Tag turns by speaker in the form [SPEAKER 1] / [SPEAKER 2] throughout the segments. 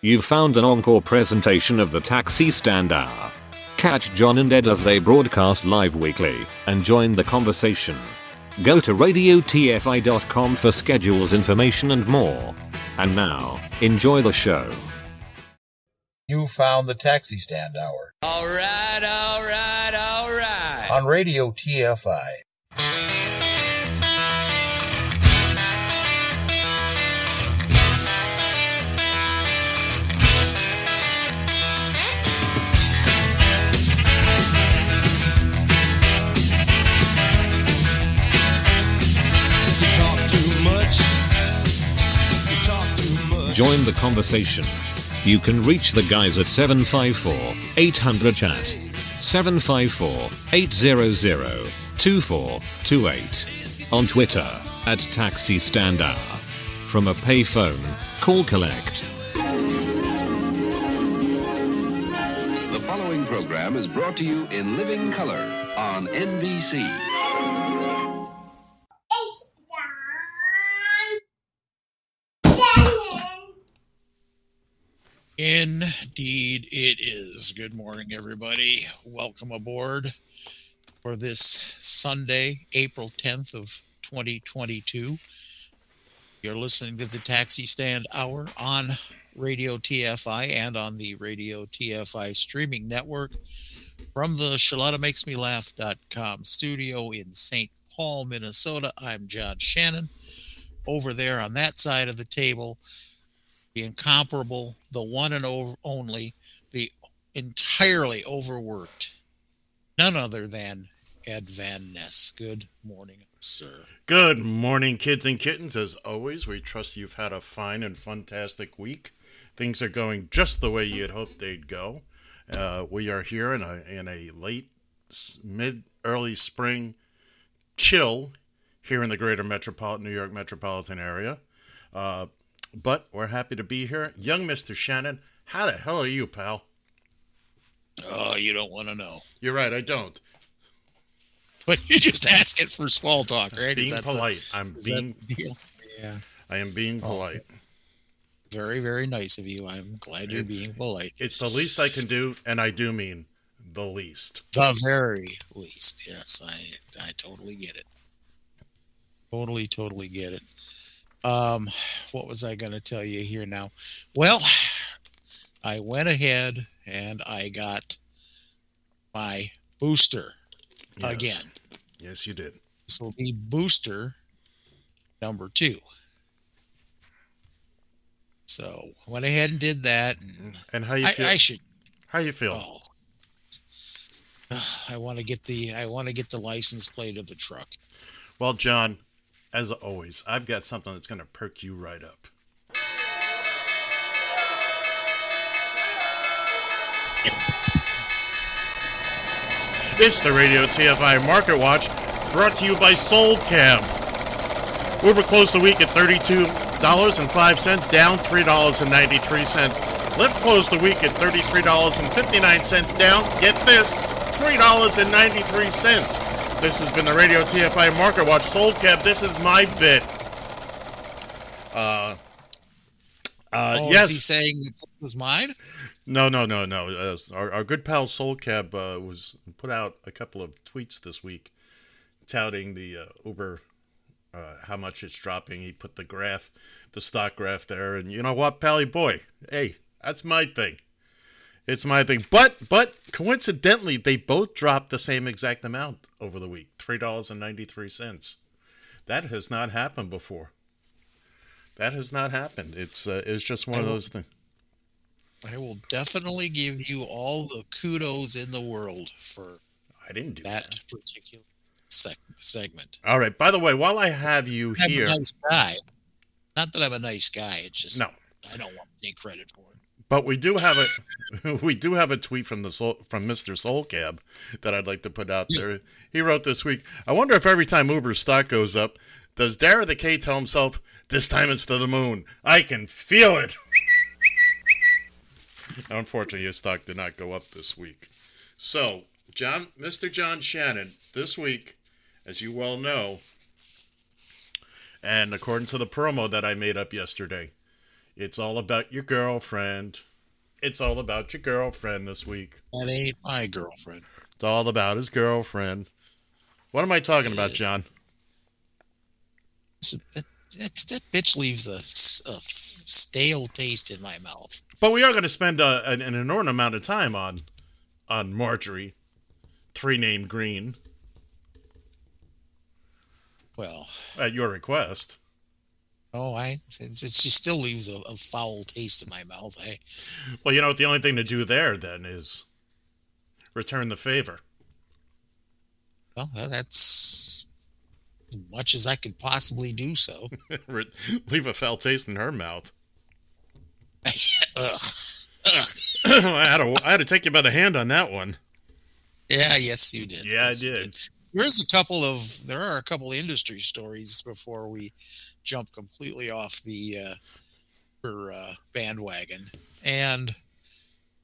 [SPEAKER 1] You've found an encore presentation of the Taxi Stand Hour. Catch John and Ed as they broadcast live weekly and join the conversation. Go to radiotfi.com for schedules, information, and more. And now, enjoy the show.
[SPEAKER 2] You found the Taxi Stand Hour
[SPEAKER 3] All right, all right, all right.
[SPEAKER 2] on Radio TFI.
[SPEAKER 1] Join the conversation. You can reach the guys at 754 800 chat. 754 800 2428. On Twitter at Taxi Stand Hour. From a payphone, call collect.
[SPEAKER 4] The following program is brought to you in living color on NBC.
[SPEAKER 5] Indeed, it is. Good morning, everybody. Welcome aboard for this Sunday, April 10th of 2022. You're listening to the Taxi Stand Hour on Radio TFI and on the Radio TFI streaming network from the SharlottaMakesMeLaugh.com studio in St. Paul, Minnesota. I'm John Shannon. Over there on that side of the table, the incomparable, the one and over only, the entirely overworked, none other than Ed Van Ness. Good morning, sir.
[SPEAKER 6] Good morning, kids and kittens. As always, we trust you've had a fine and fantastic week. Things are going just the way you'd hoped they'd go. Uh, we are here in a in a late, mid, early spring chill here in the greater metropolitan New York metropolitan area. Uh, but we're happy to be here. Young Mister Shannon, how the hell are you, pal?
[SPEAKER 5] Oh, you don't want to know.
[SPEAKER 6] You're right, I don't.
[SPEAKER 5] But you just ask it for small talk, right? Is
[SPEAKER 6] Being
[SPEAKER 5] that the-
[SPEAKER 6] polite. I'm being.
[SPEAKER 5] Yeah.
[SPEAKER 6] I am being oh. polite.
[SPEAKER 5] Very, very nice of you. I'm glad you're
[SPEAKER 6] It's-
[SPEAKER 5] being polite.
[SPEAKER 6] It's the least I can do, and I do mean the least.
[SPEAKER 5] The very least. Yes, I I totally get it. Totally, totally get it. Um, what was I going to tell you here now? Well, I went ahead and I got my booster
[SPEAKER 6] Yes.
[SPEAKER 5] again.
[SPEAKER 6] Yes, you did.
[SPEAKER 5] This will be booster number two. So went ahead and did that. And
[SPEAKER 6] And how you
[SPEAKER 5] I,
[SPEAKER 6] feel?
[SPEAKER 5] I should.
[SPEAKER 6] how you feel?
[SPEAKER 5] Oh, I want to get the I want to get the license plate of the truck.
[SPEAKER 6] Well, John, as always, I've got something that's going to perk you right up. It's the Radio TFI Market Watch, brought to you by Soul Cab. Uber closed the week at $32.05, down $3.93. Lyft closed the week at $33.59, down, get this, $3.93. This has been the Radio TFI Market Watch. Soul Cab, this is my bit. Uh, uh,
[SPEAKER 5] oh,
[SPEAKER 6] yes.
[SPEAKER 5] is he saying it was mine?
[SPEAKER 6] No, no, no, no. Uh, our, our good pal Soul Cab uh, was put out a couple of tweets this week touting the uh, Uber, uh, how much it's dropping. He put the graph, the stock graph there, and you know what, Pally boy, hey, that's my thing. It's my thing. But but coincidentally, they both dropped the same exact amount over the week, three dollars and ninety three cents. That has not happened before. That has not happened. It's uh, it's just one of
[SPEAKER 5] will-
[SPEAKER 6] those things.
[SPEAKER 5] I will definitely give you all the kudos in the world for
[SPEAKER 6] I didn't do that.
[SPEAKER 5] that particular sec- segment.
[SPEAKER 6] All right. By the way, while I have you
[SPEAKER 5] I'm
[SPEAKER 6] here,
[SPEAKER 5] a nice guy. Not that I'm a nice guy. It's just
[SPEAKER 6] no,
[SPEAKER 5] I don't want to take credit for it.
[SPEAKER 6] But we do have a we do have a tweet from the soul, from Mister Soul Cab that I'd like to put out there. He wrote this week. I wonder if every time Uber's stock goes up, does Dara the K tell himself this time it's to the moon? I can feel it. Unfortunately, his stock did not go up this week. So, John, Mr. John Shannon, this week, as you well know, and according to the promo that I made up yesterday, It's all about your girlfriend. It's all about your girlfriend this week.
[SPEAKER 5] That ain't my girlfriend.
[SPEAKER 6] It's all about his girlfriend. What am I talking about, John?
[SPEAKER 5] So that, that, that bitch leaves a stale taste in my mouth.
[SPEAKER 6] But we are going to spend uh, an, an enormous amount of time on on Marjorie, three name Greene,
[SPEAKER 5] Well,
[SPEAKER 6] at your request.
[SPEAKER 5] Oh, I she still leaves a, a foul taste in my mouth. I
[SPEAKER 6] Well, you know what? The only thing to do there then is return the favor.
[SPEAKER 5] well, that's as much as I could possibly do. So,
[SPEAKER 6] Leave a foul taste in her mouth.
[SPEAKER 5] Ugh.
[SPEAKER 6] I had to I had to take you by the hand on that one.
[SPEAKER 5] yeah, yes, you did.
[SPEAKER 6] Yeah, I did.
[SPEAKER 5] There's a couple of there are a couple of industry stories before we jump completely off the uh, her, uh, bandwagon, and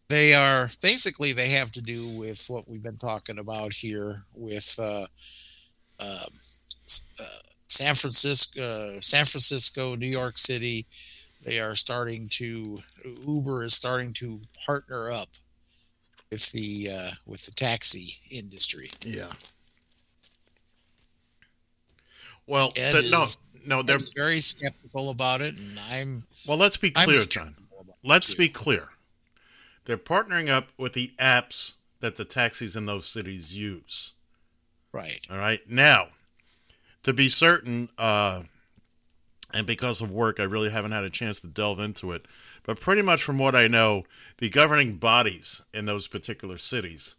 [SPEAKER 5] they are basically they have to do with what we've been talking about here with uh, um, uh, San Francisco, San Francisco, New York City. They are starting to Uber is starting to partner up with the uh, with the taxi industry.
[SPEAKER 6] Yeah. Well,
[SPEAKER 5] Ed
[SPEAKER 6] th- no, no, they're
[SPEAKER 5] Ed's very skeptical about it, and I'm
[SPEAKER 6] well. Let's be clear, John. Let's
[SPEAKER 5] too.
[SPEAKER 6] be clear. They're partnering up with the apps that the taxis in those cities use.
[SPEAKER 5] right.
[SPEAKER 6] All right. Now, to be certain, uh, and because of work, I really haven't had a chance to delve into it. But pretty much from what I know, the governing bodies in those particular cities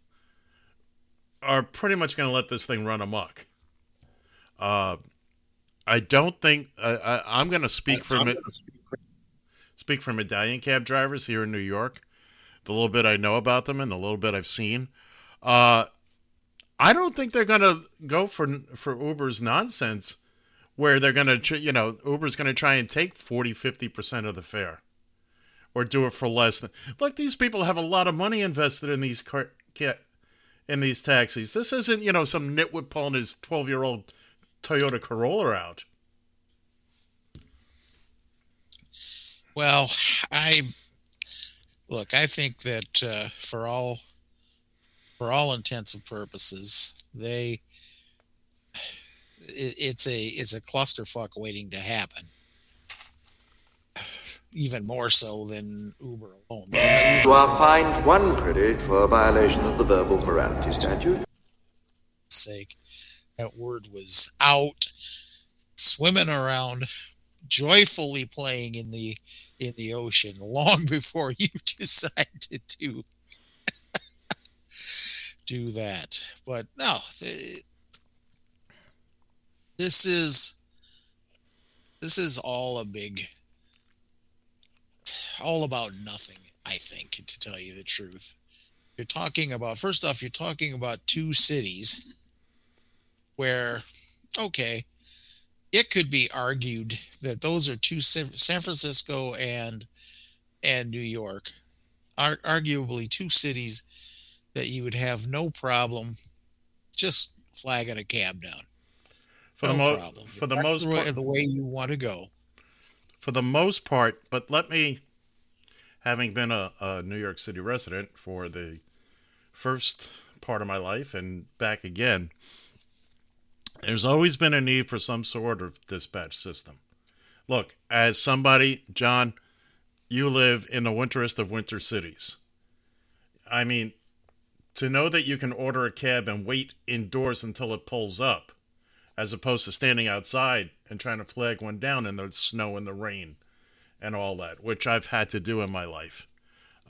[SPEAKER 6] are pretty much going to let this thing run amok. Uh, I don't think I, I, I'm going to speak for me- speak for medallion cab drivers here in New York. The little bit I know about them and the little bit I've seen. Uh, I don't think they're going to go for for Uber's nonsense where they're going to you know Uber's going to try and take 40 50% of the fare or do it for less than Look, these people have a lot of money invested in these car, ca- in these taxis. This isn't, you know, some nitwit pulling his 12-year-old Toyota Corolla out.
[SPEAKER 5] Well, I look. I think that uh, for all for all intents and purposes, they it, it's a it's a clusterfuck waiting to happen. Even more so than Uber alone.
[SPEAKER 7] You are fined one credit for a violation of the verbal morality statute.
[SPEAKER 5] sake, that word was out, swimming around, joyfully playing in the in the ocean long before you decided to do that. But no, th- this is this is all a big all about nothing, I think, to tell you the truth. You're talking about first off, you're talking about two cities where, okay, it could be argued that those are two San Francisco and and New York, are arguably two cities that you would have no problem just flagging a cab down.
[SPEAKER 6] For
[SPEAKER 5] no
[SPEAKER 6] the mo-
[SPEAKER 5] problem.
[SPEAKER 6] for the most part,
[SPEAKER 5] the way you want to go.
[SPEAKER 6] for the most part, but let me having been a, a New York City resident for the first part of my life and back again, there's always been a need for some sort of dispatch system. Look, as somebody, John, you live in the winterest of winter cities. I mean, to know that you can order a cab and wait indoors until it pulls up, as opposed to standing outside and trying to flag one down in the snow and the rain and all that, which I've had to do in my life.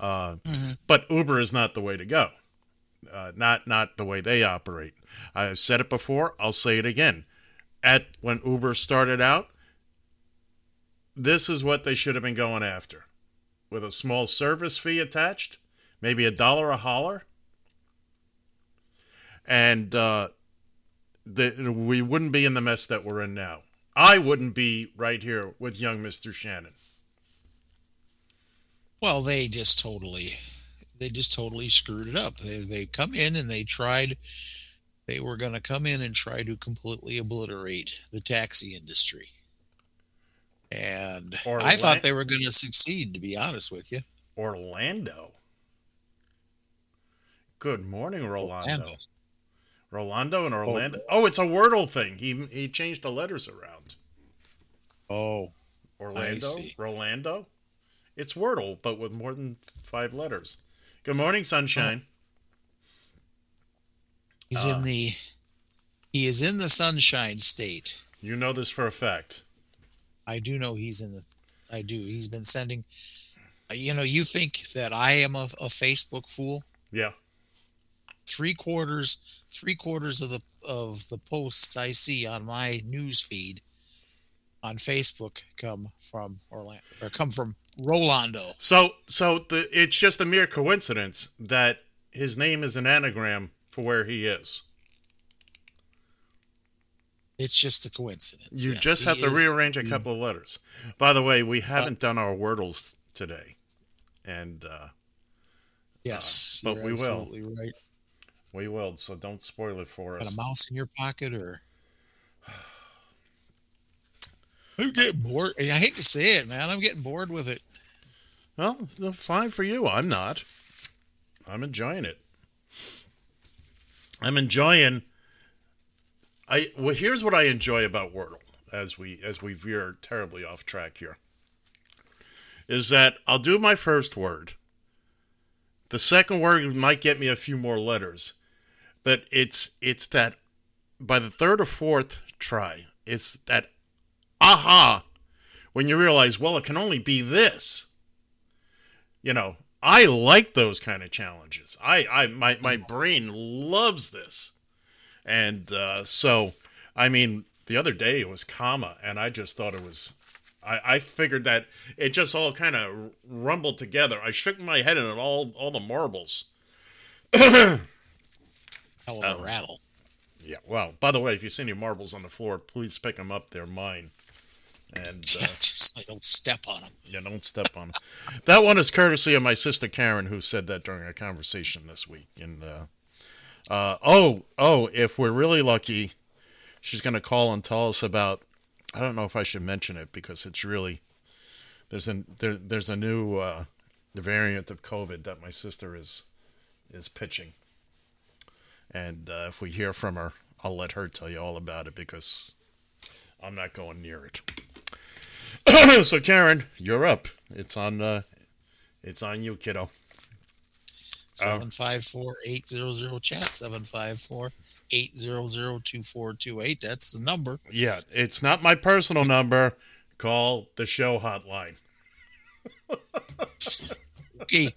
[SPEAKER 6] Uh, But Uber is not the way to go. Uh, not not the way they operate. I've said it before. I'll say it again. At when Uber started out, this is what they should have been going after, with a small service fee attached, maybe a dollar a holler, and uh, the, we wouldn't be in the mess that we're in now. I wouldn't be right here with young Mister Shannon.
[SPEAKER 5] Well, they just totally, they just totally screwed it up. They they come in and they tried, they were going to come in and try to completely obliterate the taxi industry. And I thought they were going to succeed, to be honest with you.
[SPEAKER 6] Orlando. Good morning, Rolando.
[SPEAKER 5] Orlando.
[SPEAKER 6] Rolando and oh. Orlando. Oh, it's a Wordle thing. He he changed the letters around.
[SPEAKER 5] Oh,
[SPEAKER 6] Orlando. Rolando. It's Wordle, but with more than five letters. Good morning, sunshine.
[SPEAKER 5] he's
[SPEAKER 6] Uh.
[SPEAKER 5] in the he is in the Sunshine State.
[SPEAKER 6] You know this for a fact.
[SPEAKER 5] I do know he's in the. I do. He's been sending. You know, you think that I am a, a Facebook fool?
[SPEAKER 6] Yeah.
[SPEAKER 5] Three quarters, three quarters of the of the posts I see on my news feed on Facebook come from Orlando or come from Rolando.
[SPEAKER 6] So so the it's just a mere coincidence that his name is an anagram for where he is.
[SPEAKER 5] It's just a coincidence.
[SPEAKER 6] You
[SPEAKER 5] yes.
[SPEAKER 6] just have to rearrange a couple of letters. By the way, we haven't done our Wordles today, and uh,
[SPEAKER 5] Yes,
[SPEAKER 6] but
[SPEAKER 5] you're
[SPEAKER 6] we will.
[SPEAKER 5] absolutely right.
[SPEAKER 6] we will. So don't spoil it for
[SPEAKER 5] Got
[SPEAKER 6] us.
[SPEAKER 5] a mouse in your pocket, or I'm getting bored. I hate to say it, man. I'm getting bored with it.
[SPEAKER 6] Well, fine for you. I'm not. I'm enjoying it. I'm enjoying. I well, here's what I enjoy about Wordle as we as we veer terribly off track here. Is that I'll do my first word. The second word might get me a few more letters, but it's it's that by the third or fourth try, it's that aha when you realize, well, it can only be this you know i like those kind of challenges. I i my, my brain loves this. And uh, so i mean the other day it was comma and i just thought it was i i figured that it just all kind of rumbled together. I shook my head and all all the marbles.
[SPEAKER 5] Hell of a
[SPEAKER 6] Oh.
[SPEAKER 5] rattle.
[SPEAKER 6] yeah well by the way if you see any marbles on the floor please pick them up. They're mine and uh,
[SPEAKER 5] just like don't step on them.
[SPEAKER 6] Yeah, don't step on it. That one is courtesy of my sister Karen, who said that during a conversation this week. And uh, uh, oh, oh, if we're really lucky, she's going to call and tell us about. I don't know if I should mention it because it's really there's a there, there's a new uh, the variant of COVID that my sister is is pitching. And uh, if we hear from her, I'll let her tell you all about it because I'm not going near it. so Karen, you're up. It's on uh it's on you, kiddo.
[SPEAKER 5] Seven five four eight zero zero chat seven five four eight zero zero two four two eight. That's the number.
[SPEAKER 6] Yeah, it's not my personal number. Call the show hotline.
[SPEAKER 5] Okay.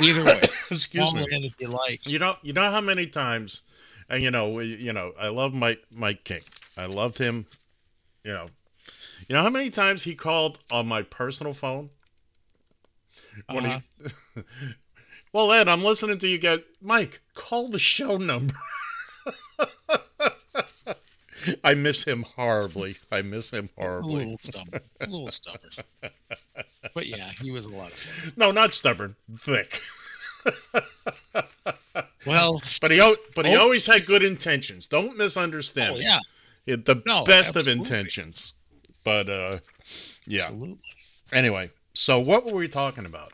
[SPEAKER 5] Either way,
[SPEAKER 6] Excuse me.
[SPEAKER 5] if you like.
[SPEAKER 6] You know, you know how many times, and you know, you know, I love Mike Mike King. I loved him. You know, you know how many times he called on my personal phone. When he, uh-huh. well, Ed, I'm listening to you guys. Mike, call the show number. I miss him horribly. I miss him horribly.
[SPEAKER 5] A little stubborn. A little stubborn. But yeah, he was a lot of fun.
[SPEAKER 6] No, not stubborn, thick.
[SPEAKER 5] Well,
[SPEAKER 6] But he, but he
[SPEAKER 5] Oh.
[SPEAKER 6] always had good intentions. Don't misunderstand.
[SPEAKER 5] oh yeah,
[SPEAKER 6] Had the
[SPEAKER 5] No,
[SPEAKER 6] best of intentions. But uh yeah.
[SPEAKER 5] absolutely.
[SPEAKER 6] Anyway, so what were we talking about?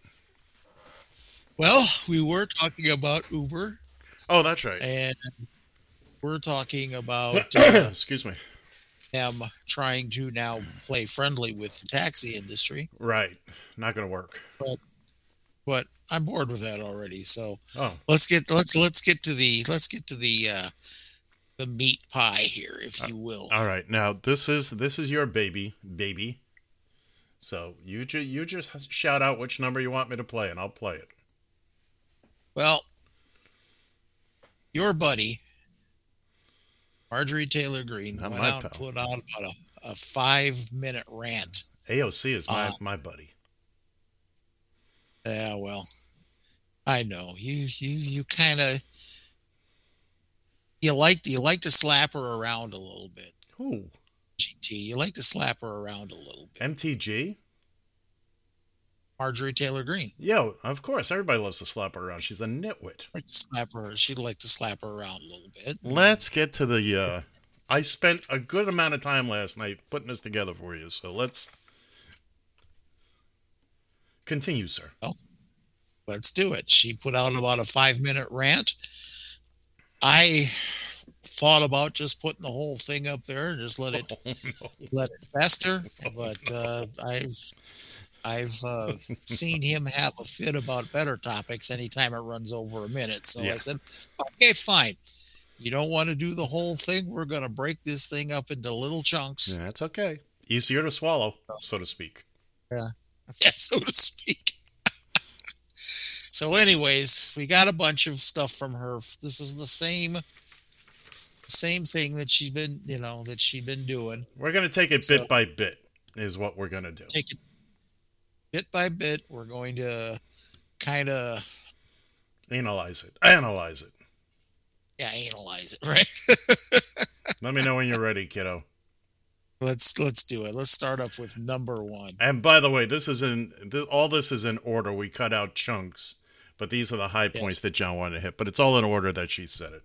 [SPEAKER 5] Well, we were talking about Uber,
[SPEAKER 6] Oh, that's right.
[SPEAKER 5] and we're talking about uh,
[SPEAKER 6] Excuse me.
[SPEAKER 5] them trying to now play friendly with the taxi industry.
[SPEAKER 6] Right. Not gonna work.
[SPEAKER 5] But I'm bored with that already. So
[SPEAKER 6] Oh.
[SPEAKER 5] let's get let's let's get to the let's get to the uh, the meat pie here, if you will.
[SPEAKER 6] All right. Now this is this is your baby, baby. So you ju- you just shout out which number you want me to play and I'll play it.
[SPEAKER 5] Well, your buddy, Marjorie Taylor Greene, went out and put out about a, a five minute rant.
[SPEAKER 6] AOC is my
[SPEAKER 5] Uh,
[SPEAKER 6] my buddy.
[SPEAKER 5] Yeah, well, I know you you you kind of you like you like to slap her around a little bit.
[SPEAKER 6] Ooh.
[SPEAKER 5] GT, you like to slap her around a little bit.
[SPEAKER 6] MTG?
[SPEAKER 5] Marjorie Taylor Greene.
[SPEAKER 6] Yo, of course, everybody loves to slap her around. She's a nitwit.
[SPEAKER 5] like slap her. She'd like to slap her around a little bit.
[SPEAKER 6] Let's get to the uh I spent a good amount of time last night putting this together for you. So let's continue, sir.
[SPEAKER 5] let's do it. She put out about a five minute rant. I thought about just putting the whole thing up there and just let it let it fester, but uh, I've I've uh, seen him have a fit about better topics anytime it runs over a minute. So I said, okay, fine. You don't want to do the whole thing. We're going to break this thing up into little chunks.
[SPEAKER 6] Yeah, that's okay. Easier to swallow, so to speak.
[SPEAKER 5] Yeah. Yeah, so to speak. So, anyways, we got a bunch of stuff from her. This is the same same thing that she's been, you know, that she'd been doing.
[SPEAKER 6] We're gonna take it
[SPEAKER 5] So-
[SPEAKER 6] bit by bit, is what we're gonna do.
[SPEAKER 5] Take it bit by bit. We're going to kind of
[SPEAKER 6] Analyze it. Analyze it.
[SPEAKER 5] yeah, analyze it, right?
[SPEAKER 6] Let me know when you're ready, kiddo.
[SPEAKER 5] let's let's do it. Let's start up with number one.
[SPEAKER 6] And by the way, this is in all this is in order. We cut out chunks, but these are the high points that John wanted to hit. But it's all in order that she said it.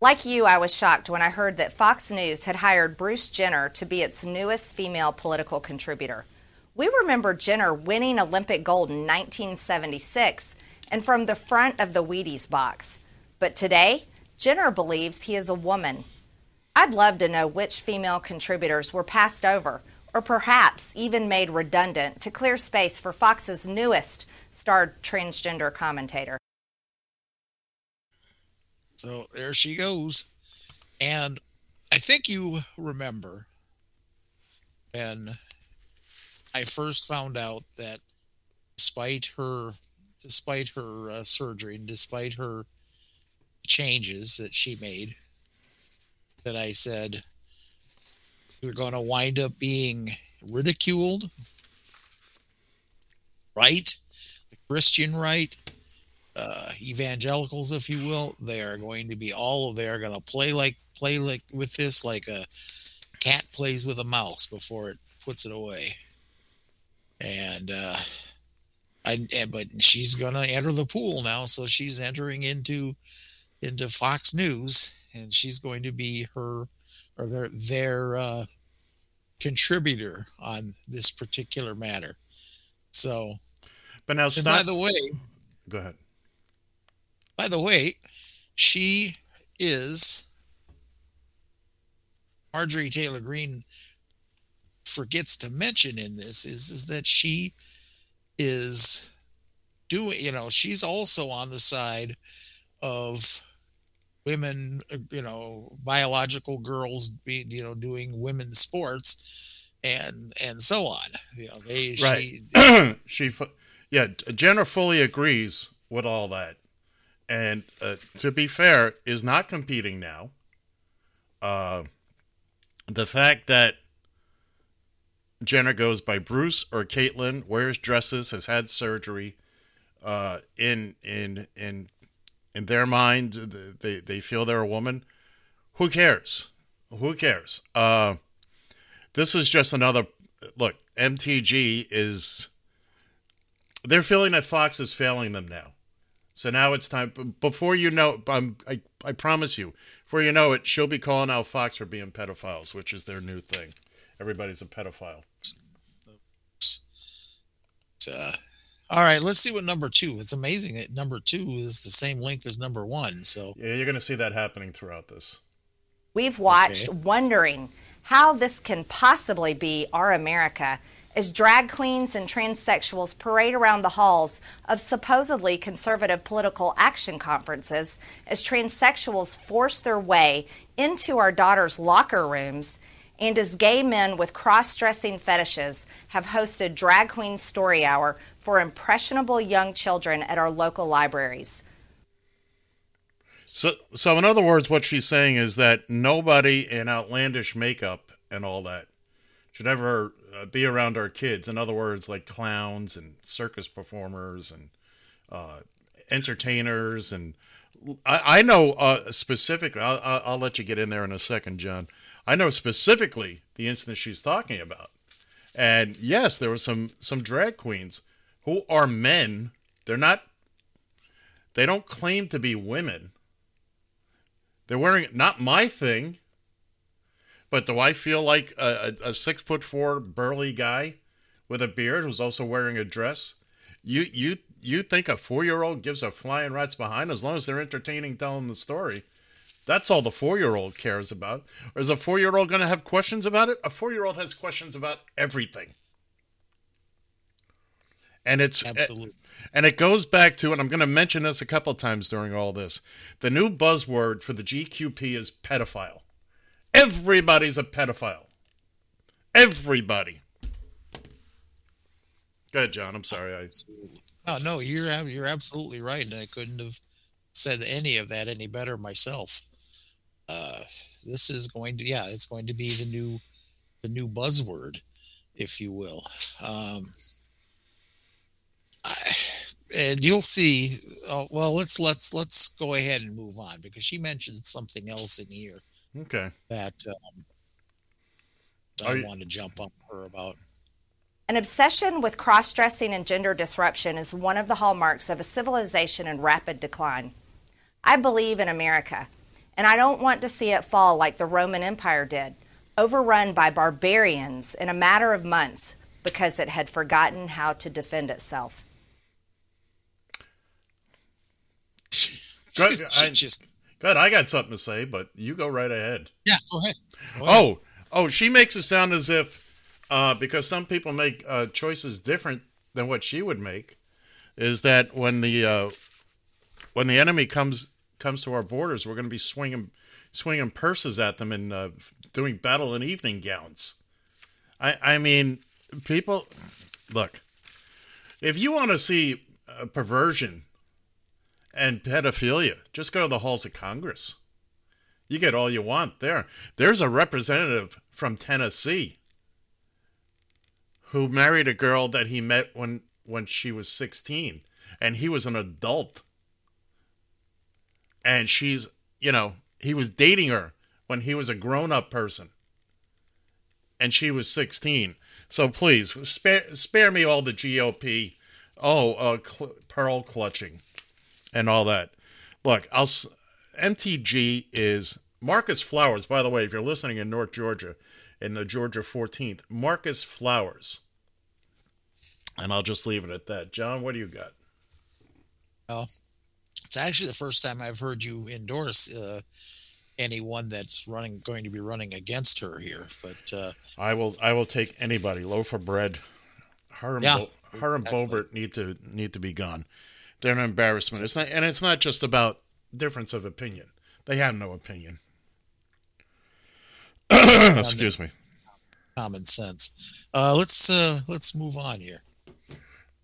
[SPEAKER 8] Like you, I was shocked when I heard that Fox News had hired Bruce Jenner to be its newest female political contributor. We remember Jenner winning Olympic gold in 1976 and from the front of the Wheaties box. But today, Jenner believes he is a woman. I'd love to know which female contributors were passed over or perhaps even made redundant to clear space for Fox's newest starred transgender commentator.
[SPEAKER 5] So there she goes. And I think you remember when I first found out that despite her despite her uh, surgery and despite her changes that she made that I said you're going to wind up being ridiculed right the Christian right uh, evangelicals, if you will, they are going to be all of they are going to play like play like with this like a cat plays with a mouse before it puts it away. And uh, I but she's going to enter the pool now, so she's entering into into Fox News, and she's going to be her or their their uh, contributor on this particular matter. So,
[SPEAKER 6] But now,
[SPEAKER 5] and by the way,
[SPEAKER 6] Go ahead.
[SPEAKER 5] by the way, she is Marjorie Taylor Greene forgets to mention in this is is that she is doing you know she's also on the side of women uh, you know biological girls be you know doing women's sports and and so on you know they she
[SPEAKER 6] Right. she, fu- yeah, Jenner fully agrees with all that, and uh, to be fair, is not competing now. Uh, the fact that Jenner goes by Bruce or Caitlyn, wears dresses, has had surgery, uh, in in in in their mind, they they feel they're a woman. Who cares? Who cares? Uh, this is just another look. MTG is they're feeling that Fox is failing them now. So now it's time. Before you know, I'm, I I promise you, before you know it, she'll be calling out Fox for being pedophiles, which is their new thing. Everybody's a pedophile.
[SPEAKER 5] uh, all right let's see what number two it's amazing that number two is the same length as number one so
[SPEAKER 6] Yeah, you're going to see that happening throughout this.
[SPEAKER 8] We've watched
[SPEAKER 5] Okay.
[SPEAKER 8] wondering how this can possibly be our America as drag queens and transsexuals parade around the halls of supposedly conservative political action conferences as transsexuals force their way into our daughters' locker rooms and as gay men with cross dressing fetishes have hosted Drag Queen Story Hour for impressionable young children at our local libraries.
[SPEAKER 6] So, so in other words, what she's saying is that nobody in outlandish makeup and all that should ever uh, be around our kids. In other words, like clowns and circus performers and uh, entertainers. And I, I know uh, specifically, I'll, I'll let you get in there in a second, John. I know specifically the instance she's talking about. And yes, there were some some drag queens who are men. They're not. They don't claim to be women. They're wearing not my thing. But do I feel like a, a, a six foot four burly guy with a beard who's also wearing a dress? You you you think a four year old gives a flying rat's behind as long as they're entertaining telling the story? That's all the four year old cares about. Or is a four year old going to have questions about it? A four year old has questions about everything. And it's
[SPEAKER 5] Absolutely.
[SPEAKER 6] and it goes back to, and I'm going to mention this a couple times during all this. The new buzzword for the GQP is pedophile. Everybody's a pedophile. Everybody. Go ahead, John. I'm sorry. I
[SPEAKER 5] No, no, you're you're absolutely right, and I couldn't have said any of that any better myself. Uh, this is going to, yeah, it's going to be the new, the new buzzword, if you will. Um, I, and you'll see. Uh, well, let's let's let's go ahead and move on because she mentioned something else in here
[SPEAKER 6] okay.
[SPEAKER 5] that um, I
[SPEAKER 6] you-
[SPEAKER 5] want to jump on her about.
[SPEAKER 8] An obsession with cross dressing and gender disruption is one of the hallmarks of a civilization in rapid decline. I believe in America, and I don't want to see it fall like the Roman Empire did, overrun by barbarians in a matter of months because it had forgotten how to defend itself.
[SPEAKER 6] Good. I,
[SPEAKER 5] just
[SPEAKER 6] good. I got something to say, but you go right ahead.
[SPEAKER 5] yeah, go ahead. Go ahead.
[SPEAKER 6] Oh, oh, she makes it sound as if uh, because some people make uh, choices different than what she would make, is that when the uh, when the enemy comes comes to our borders, we're going to be swinging swinging purses at them and uh, doing battle in evening gowns. I I mean, people, look, if you want to see uh, perversion and pedophilia, just go to the halls of Congress. You get all you want there. There's a representative from Tennessee who married a girl that he met when when she was 16 and he was an adult. And she's, you know, he was dating her when he was a grown-up person. And she was 16. So please spare spare me all the GOP oh, uh, cl- pearl clutching and all that. Look, I'll MTG is Marcus Flowers. By the way, if you're listening in North Georgia, in the Georgia 14th, Marcus Flowers. And I'll just leave it at that. John, what do you got?
[SPEAKER 5] Well, it's actually the first time I've heard you endorse uh, anyone that's running, going to be running against her here. But uh,
[SPEAKER 6] I will. I will take anybody. Loaf of bread. Her and,
[SPEAKER 5] Yeah,
[SPEAKER 6] Bo- her and
[SPEAKER 5] exactly.
[SPEAKER 6] Boebert need to need to be gone. They're an embarrassment. It's not, and it's not just about difference of opinion. They have no opinion. Excuse me.
[SPEAKER 5] common sense. Uh, let's uh, let's move on here.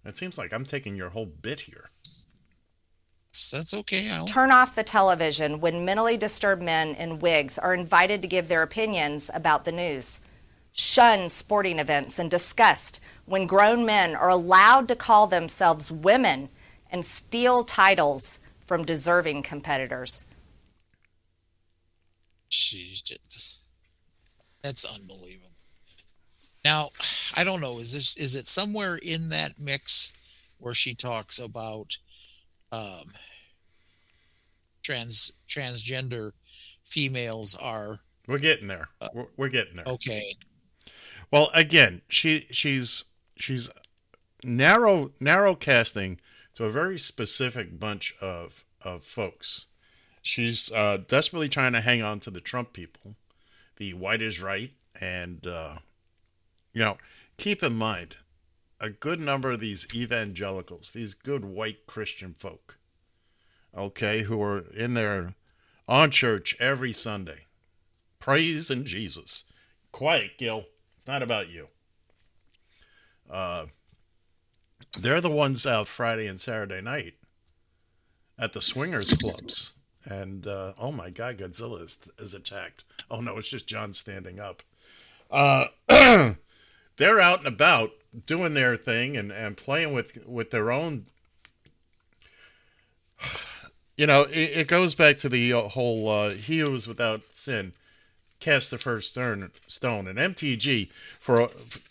[SPEAKER 6] It seems like I'm taking your whole bit here.
[SPEAKER 5] That's okay. Al.
[SPEAKER 8] Turn off the television when mentally disturbed men in wigs are invited to give their opinions about the news. Shun sporting events and disgust when grown men are allowed to call themselves women and steal titles from deserving competitors.
[SPEAKER 5] She's just that's unbelievable. Now, I don't know. Is this is it somewhere in that mix where she talks about um, trans transgender females are
[SPEAKER 6] We're getting there. We're, we're getting there.
[SPEAKER 5] okay?
[SPEAKER 6] Well, again, she she's she's narrow narrow casting to a very specific bunch of of folks. She's uh, desperately trying to hang on to the Trump people, the white is right, and uh, you know, keep in mind, a good number of these evangelicals, these good white Christian folk, okay, who are in there on church every Sunday, praising Jesus. Quiet, Gil. It's not about you. Uh, they're the ones out Friday and Saturday night at the swingers clubs. And uh, oh my God, Godzilla is, is attacked. Oh no, it's just John standing up. Uh, they're out and about doing their thing and, and playing with, with their own. You know, it, it goes back to the whole uh, he who was without sin cast the first stone stone and mtg for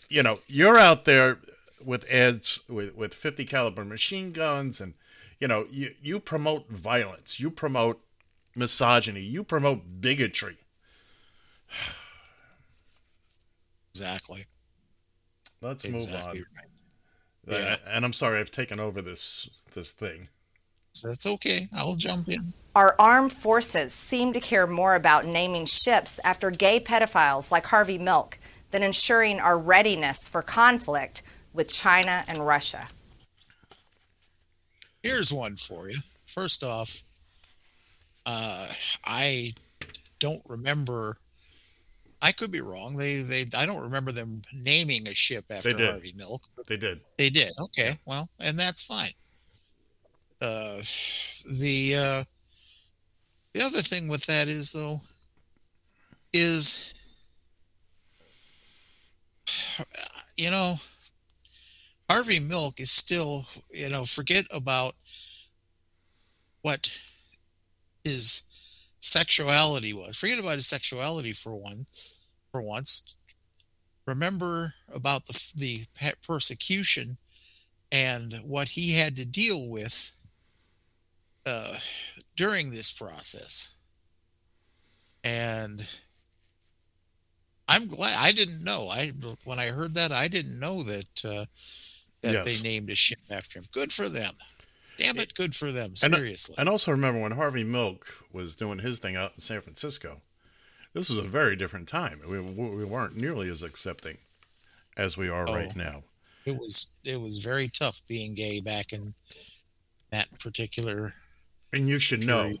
[SPEAKER 6] you know you're out there with ads with, with 50 caliber machine guns and you know you, you promote violence you promote misogyny you promote bigotry
[SPEAKER 5] Exactly.
[SPEAKER 6] Let's
[SPEAKER 5] Exactly
[SPEAKER 6] move
[SPEAKER 5] right.
[SPEAKER 6] on.
[SPEAKER 5] Yeah.
[SPEAKER 6] Uh, and I'm sorry I've taken over this this thing.
[SPEAKER 5] That's okay. I'll jump in.
[SPEAKER 8] Our armed forces seem to care more about naming ships after gay pedophiles like Harvey Milk than ensuring our readiness for conflict with China and Russia.
[SPEAKER 5] Here's one for you. First off, uh, I don't remember. I could be wrong. They they I don't remember them naming a ship after. Harvey Milk.
[SPEAKER 6] They did.
[SPEAKER 5] They did. Okay. Well, and that's fine. Uh, the uh, the other thing with that is though is you know Harvey Milk is still you know forget about what his sexuality was. Forget about his sexuality for one for once. Remember about the the persecution and what he had to deal with uh, during this process. And I'm glad I didn't know. I when I heard that I didn't know that uh, that
[SPEAKER 6] Yes.
[SPEAKER 5] they named a ship after him. Good for them. Damn it, good for them.
[SPEAKER 6] Uh,
[SPEAKER 5] Seriously.
[SPEAKER 6] And also remember when Harvey Milk was doing his thing out in San Francisco, this was a very different time. We, we weren't nearly as accepting as we are
[SPEAKER 5] Oh.
[SPEAKER 6] right now.
[SPEAKER 5] it was it was very tough being gay back in that particular
[SPEAKER 6] And you should know.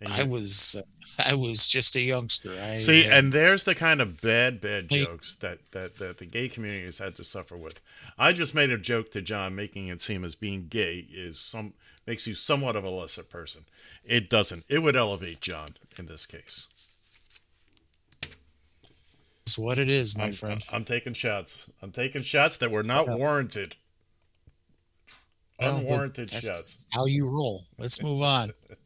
[SPEAKER 6] And
[SPEAKER 5] I was I was just a youngster. I
[SPEAKER 6] See,
[SPEAKER 5] had-
[SPEAKER 6] and there's the kind of bad, bad jokes that, that, that the gay community has had to suffer with. I just made a joke to John, making it seem as being gay is some makes you somewhat of a lesser person. It doesn't. It would elevate John in this case.
[SPEAKER 5] it's what it is, my
[SPEAKER 6] I'm,
[SPEAKER 5] friend.
[SPEAKER 6] I'm taking shots. I'm taking shots that were not warranted.
[SPEAKER 5] Well,
[SPEAKER 6] Unwarranted
[SPEAKER 5] that's
[SPEAKER 6] shots.
[SPEAKER 5] How you roll. Let's move on.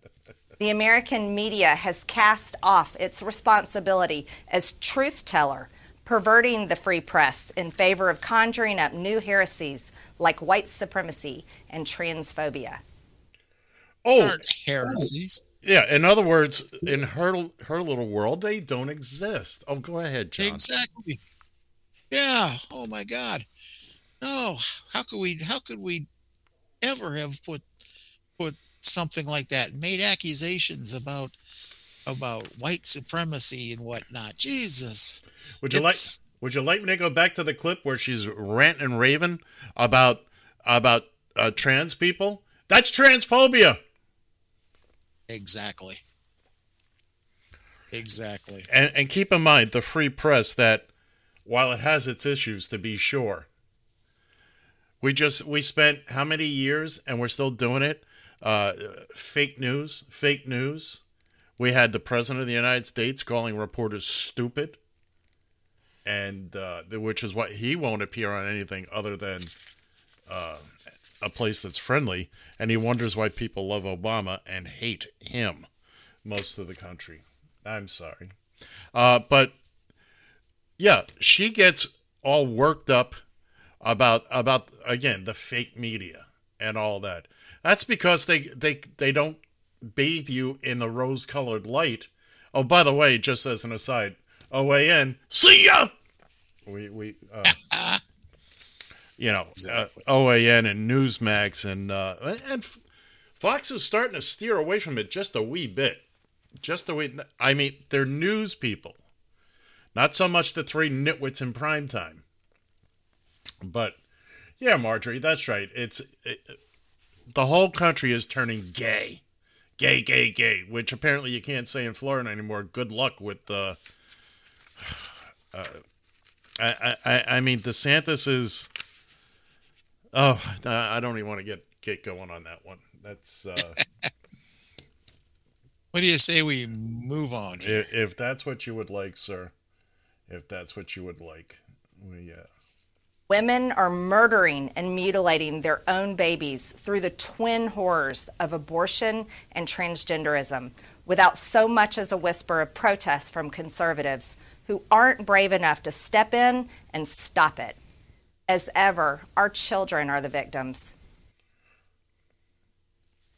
[SPEAKER 8] The American media has cast off its responsibility as truth teller, perverting the free press in favor of conjuring up new heresies like white supremacy and transphobia.
[SPEAKER 6] Oh,
[SPEAKER 5] Aren't heresies.
[SPEAKER 6] yeah. In other words, in her her little world, they don't exist. Oh, go ahead, John.
[SPEAKER 5] Exactly. Yeah. Oh my God. No. How could we? How could we ever have put put something like that? Made accusations about about white supremacy and whatnot. Jesus.
[SPEAKER 6] Would you like Would you like me to go back to the clip where she's ranting and raving about about uh, trans people? That's transphobia.
[SPEAKER 5] Exactly. Exactly.
[SPEAKER 6] And, and keep in mind the free press that while it has its issues to be sure, we just we spent how many years and we're still doing it? Uh, fake news, fake news. We had the president of the United States calling reporters stupid, and uh, which is what he won't appear on anything other than uh, a place that's friendly, and he wonders why people love Obama and hate him, most of the country. I'm sorry, uh, but yeah, she gets all worked up about about again the fake media and all that. That's because they they they don't bathe you in the rose-colored light. Oh, by the way, just as an aside, OAN, see ya. We we uh, you know uh, OAN and Newsmax and uh, and Fox is starting to steer away from it just a wee bit. Just the way I mean, they're news people, not so much the three nitwits in prime time. But yeah, Marjorie, that's right. It's it, the whole country is turning gay, gay, gay, gay, which apparently you can't say in Florida anymore. Good luck with the. Uh, I, I I mean DeSantis is. Oh, I don't even want to get get going on that one. That's uh,
[SPEAKER 5] What do you say we move on? Here?
[SPEAKER 6] if, if that's what you would like, sir. If that's what you would like, we uh,
[SPEAKER 8] Women are murdering and mutilating their own babies through the twin horrors of abortion and transgenderism without so much as a whisper of protest from conservatives who aren't brave enough to step in and stop it. As ever, our children are the victims.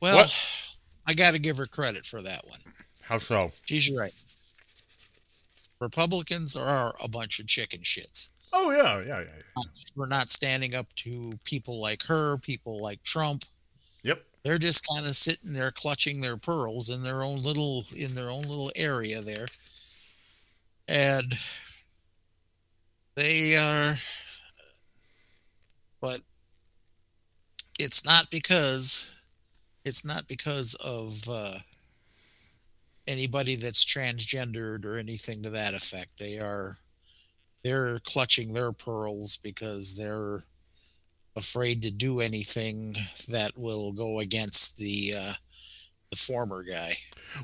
[SPEAKER 5] Well,
[SPEAKER 6] What?
[SPEAKER 5] I got to give her credit for that one.
[SPEAKER 6] how so?
[SPEAKER 5] She's right. Republicans are a bunch of chicken shits.
[SPEAKER 6] Oh yeah, yeah, yeah. yeah.
[SPEAKER 5] We're not standing up to people like her, people like Trump.
[SPEAKER 6] Yep.
[SPEAKER 5] They're just kind of sitting there clutching their pearls in their own little in their own little area there. And they are but it's not because it's not because of uh, anybody that's transgendered or anything to that effect. They are they're clutching their pearls because they're afraid to do anything that will go against the uh, the former guy.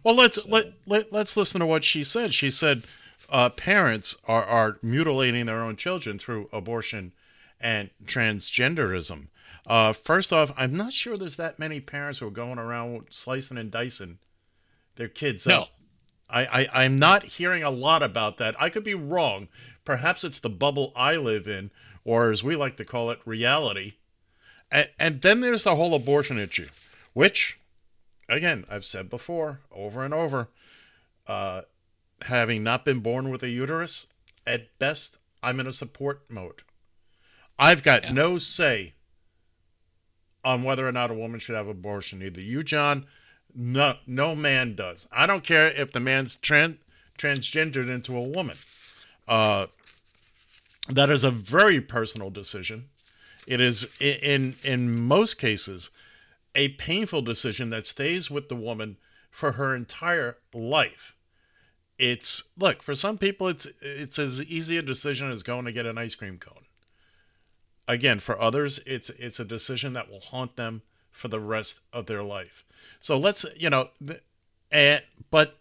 [SPEAKER 6] Well, let's let, let let's listen to what she said. She said uh, parents are are mutilating their own children through abortion and transgenderism. Uh, first off, I'm not sure there's that many parents who are going around slicing and dicing their kids
[SPEAKER 5] No.
[SPEAKER 6] up. I, I, I'm not hearing a lot about that. I could be wrong. Perhaps it's the bubble I live in, or as we like to call it, reality. And, and then there's the whole abortion issue, which, again, I've said before, over and over, uh, having not been born with a uterus, at best, I'm in a support mode. I've got no say on whether or not a woman should have abortion. Either you, John, no, no man does. I don't care if the man's trans transgendered into a woman. Uh, that is a very personal decision. It is in in most cases a painful decision that stays with the woman for her entire life. It's look for some people it's it's as easy a decision as going to get an ice cream cone. Again, for others, it's it's a decision that will haunt them for the rest of their life. So let's you know, th- eh, but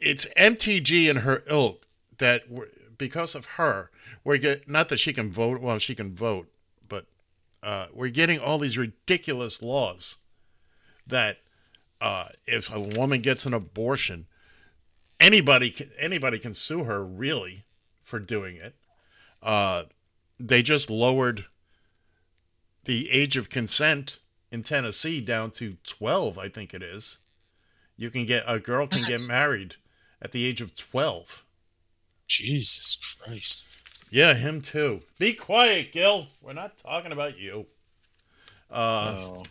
[SPEAKER 6] it's MTG and her ilk that because of her, we're get not that she can vote. Well, she can vote, but uh, we're getting all these ridiculous laws that uh, if a woman gets an abortion, anybody can, anybody can sue her really for doing it. Uh, they just lowered the age of consent in Tennessee down to 12, I think it is. You can get a girl can get married at the age of 12.
[SPEAKER 5] Jesus Christ.
[SPEAKER 6] Yeah, him too. Be quiet, Gil. We're not talking about you. Uh,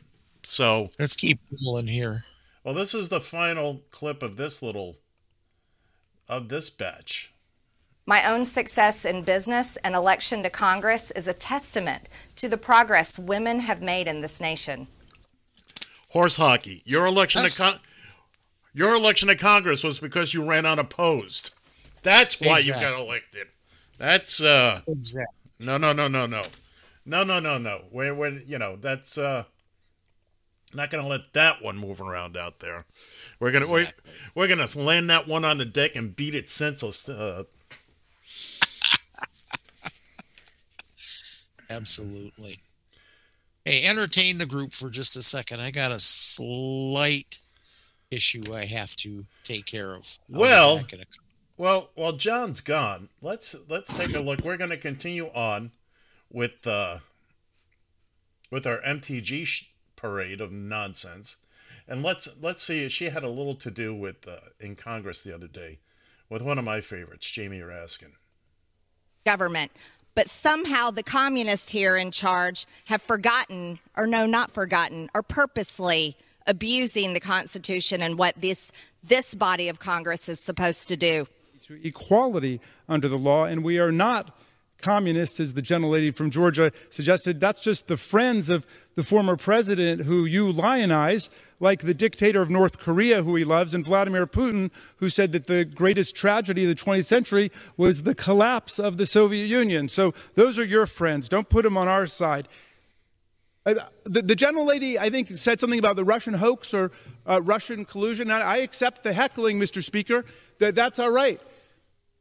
[SPEAKER 6] so,
[SPEAKER 5] let's keep rolling here.
[SPEAKER 6] well, this is the final clip of this little of this batch.
[SPEAKER 8] My own success in business and election to Congress is a testament to the progress women have made in this nation.
[SPEAKER 6] Horse hockey. Your election to con- your election to Congress was because you ran unopposed. That's why
[SPEAKER 5] Exactly.
[SPEAKER 6] you got elected. That's uh
[SPEAKER 5] Exactly.
[SPEAKER 6] no no no no no. No no no no. We're, we're you know, that's uh not gonna let that one move around out there. We're gonna
[SPEAKER 5] Exactly.
[SPEAKER 6] we're, we're gonna land that one on the deck and beat it senseless. Uh,
[SPEAKER 5] Absolutely. Hey, entertain the group for just a second. I got a slight issue I have to take care of. I'll
[SPEAKER 6] Well-
[SPEAKER 5] a-
[SPEAKER 6] Well, while John's gone, let's let's take a look. We're going to continue on with uh, with our MTG sh- parade of nonsense, and let's let's see. She had a little to do with uh, in Congress the other day with one of my favorites, Jamie Raskin.
[SPEAKER 9] government. But somehow the communists here in charge have forgotten, or no, not forgotten, are purposely abusing the Constitution and what this this body of Congress is supposed to do.
[SPEAKER 10] to equality under the law, and we are not communists, as the gentlelady from Georgia suggested. That's just the friends of the former president who you lionize, like the dictator of North Korea, who he loves, and Vladimir Putin, who said that the greatest tragedy of the 20th century was the collapse of the Soviet Union. So those are your friends. Don't put them on our side. Uh, The, the general lady, I think, said something about the Russian hoax or uh, Russian collusion. I, I accept the heckling, Mr. Speaker. That that's all right.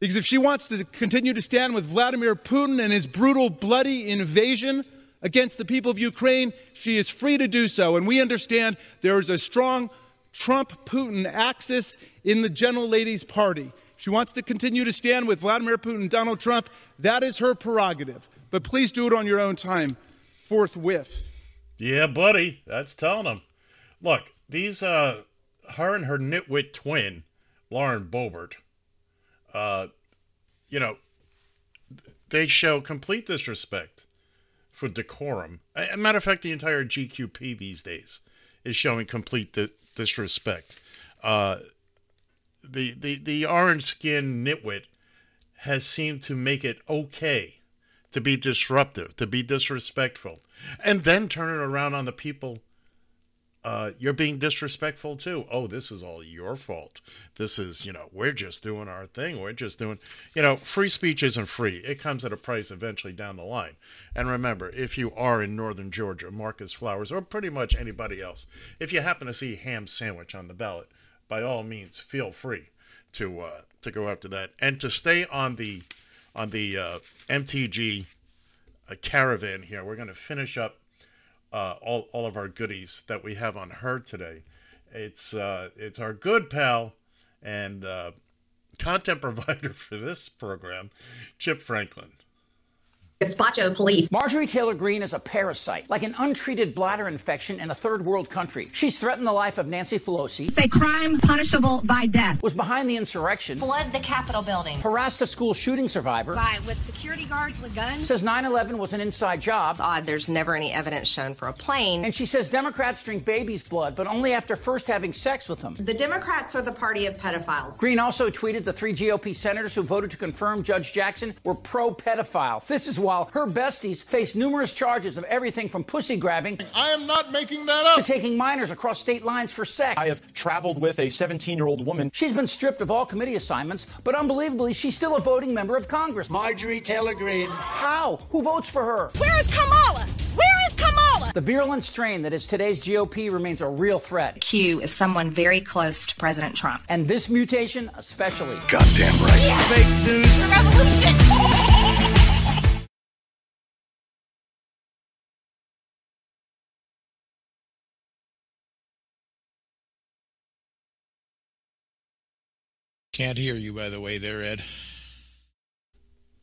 [SPEAKER 10] Because if she wants to continue to stand with Vladimir Putin and his brutal, bloody invasion against the people of Ukraine, she is free to do so. And we understand there is a strong Trump Putin axis in the General Lady's party. She wants to continue to stand with Vladimir Putin Donald Trump. That is her prerogative. But please do it on your own time, forthwith.
[SPEAKER 6] Yeah, buddy, that's telling him. Look, these uh, her and her nitwit twin Lauren Boebert, uh, you know, they show complete disrespect for decorum. A matter of fact, the entire GQP these days is showing complete di- disrespect. Uh, the the the orange skin nitwit has seemed to make it okay to be disruptive, to be disrespectful, and then turn it around on the people. Uh, you're being disrespectful too. Oh, this is all your fault. This is, you know, we're just doing our thing. We're just doing, you know, free speech isn't free. It comes at a price eventually down the line. And remember, if you are in northern Georgia, Marcus Flowers, or pretty much anybody else, if you happen to see ham sandwich on the ballot, by all means, feel free to uh, to go after that and to stay on the on the uh, MTG uh, caravan here. We're going to finish up uh, all all of our goodies that we have on her today. It's uh, it's our good pal and uh, content provider for this program, Chip Franklin.
[SPEAKER 11] Gazpacho police. Marjorie Taylor Greene is a parasite, like an untreated bladder infection in a third world country. She's threatened the life of Nancy Pelosi.
[SPEAKER 9] It's a crime punishable by death.
[SPEAKER 11] Was behind the insurrection.
[SPEAKER 8] Flood the Capitol building.
[SPEAKER 11] Harassed a school shooting survivor.
[SPEAKER 9] By with security guards with guns.
[SPEAKER 11] Says 9/11 was an inside job.
[SPEAKER 8] It's odd. There's never any evidence shown for a plane.
[SPEAKER 11] And she says Democrats drink babies' blood, but only after first having sex with them.
[SPEAKER 8] The Democrats are the party of pedophiles.
[SPEAKER 11] Greene also tweeted the three GOP senators who voted to confirm Judge Jackson were pro pedophile. This is while her besties face numerous charges of everything from pussy grabbing.
[SPEAKER 12] I am not making that up.
[SPEAKER 11] To taking minors across state lines for sex.
[SPEAKER 12] I have traveled with a 17 year old woman.
[SPEAKER 11] She's been stripped of all committee assignments, but unbelievably, she's still a voting member of Congress.
[SPEAKER 13] Marjorie Taylor Greene.
[SPEAKER 11] How? Who votes for her?
[SPEAKER 9] Where is Kamala? Where is Kamala?
[SPEAKER 11] The virulent strain that is today's GOP remains a real threat.
[SPEAKER 8] Q is someone very close to President Trump.
[SPEAKER 11] And this mutation, especially.
[SPEAKER 13] Goddamn right.
[SPEAKER 9] Yeah.
[SPEAKER 13] Fake news.
[SPEAKER 9] The revolution.
[SPEAKER 5] Can't hear you, by the way, there, Ed.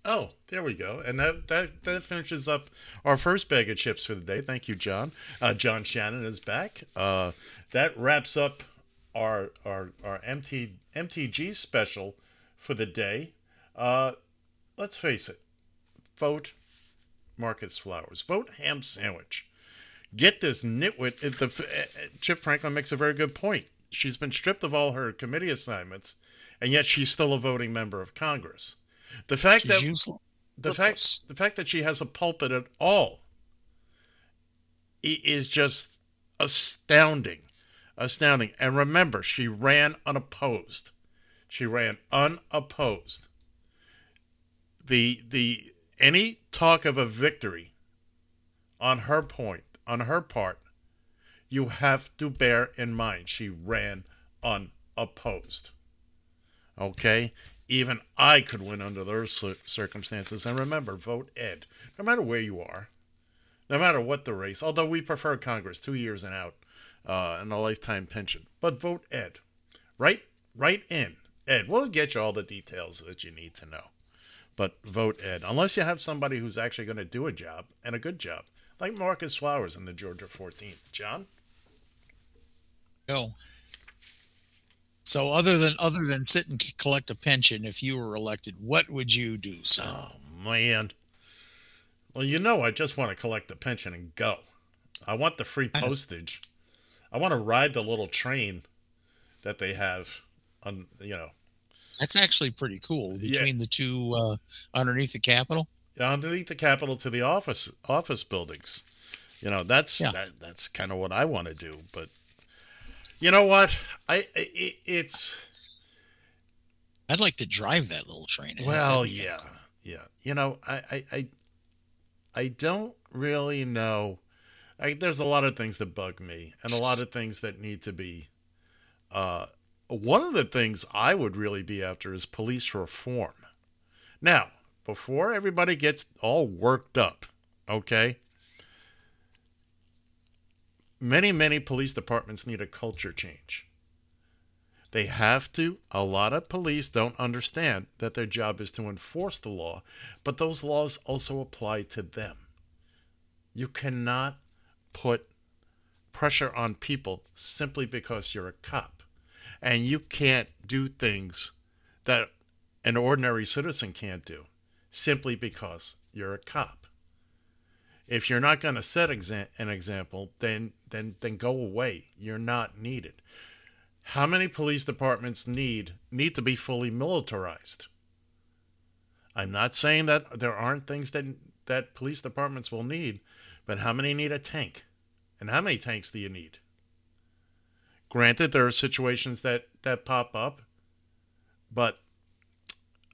[SPEAKER 6] Oh, there we go. And that, that, that finishes up our first bag of chips for the day. Thank you, John. Uh, John Shannon is back. Uh, that wraps up our our, our MT, MTG special for the day. Uh, let's face it. Vote Marcus Flowers. Vote Ham Sandwich. Get this nitwit. The, uh, Chip Franklin makes a very good point. She's been stripped of all her committee assignments, and yet she's still a voting member of Congress. The fact
[SPEAKER 5] She's
[SPEAKER 6] that
[SPEAKER 5] useless.
[SPEAKER 6] the fact the fact that she has a pulpit at all is just astounding astounding and remember she ran unopposed she ran unopposed the the any talk of a victory on her point on her part you have to bear in mind she ran unopposed okay even I could win under those circumstances. And remember, vote Ed. No matter where you are, no matter what the race, although we prefer Congress, two years and out, uh, and a lifetime pension. But vote Ed. Right, right in. Ed, we'll get you all the details that you need to know. But vote Ed. Unless you have somebody who's actually going to do a job, and a good job, like Marcus Flowers in the Georgia 14th. John?
[SPEAKER 5] No. So other than other than sit and collect a pension, if you were elected, what would you do, son?
[SPEAKER 6] Oh, man. Well, you know, I just want to collect the pension and go. I want the free postage. I want to ride the little train that they have on, you know,
[SPEAKER 5] That's actually pretty cool.
[SPEAKER 6] Yeah.
[SPEAKER 5] Between the two uh, underneath the Capitol.
[SPEAKER 6] underneath the Capitol to the office office buildings. You know, that's
[SPEAKER 5] Yeah.
[SPEAKER 6] that, that's kind of what I want to do. But you know what? I it, it's
[SPEAKER 5] I'd like to drive that little train.
[SPEAKER 6] well, yeah, yeah. You know, I I I, I don't really know. I, there's a lot of things that bug me, and a lot of things that need to be. Uh, one of the things I would really be after is police reform. Now, before everybody gets all worked up, okay? Many, many police departments need a culture change. They have to. A lot of police don't understand that their job is to enforce the law, but those laws also apply to them. You cannot put pressure on people simply because you're a cop. and you can't do things that an ordinary citizen can't do simply because you're a cop. If you're not going to set exa- an example, then then then go away. You're not needed. How many police departments need need to be fully militarized? I'm not saying that there aren't things that that police departments will need, but how many need a tank? And how many tanks do you need? Granted, there are situations that that pop up, but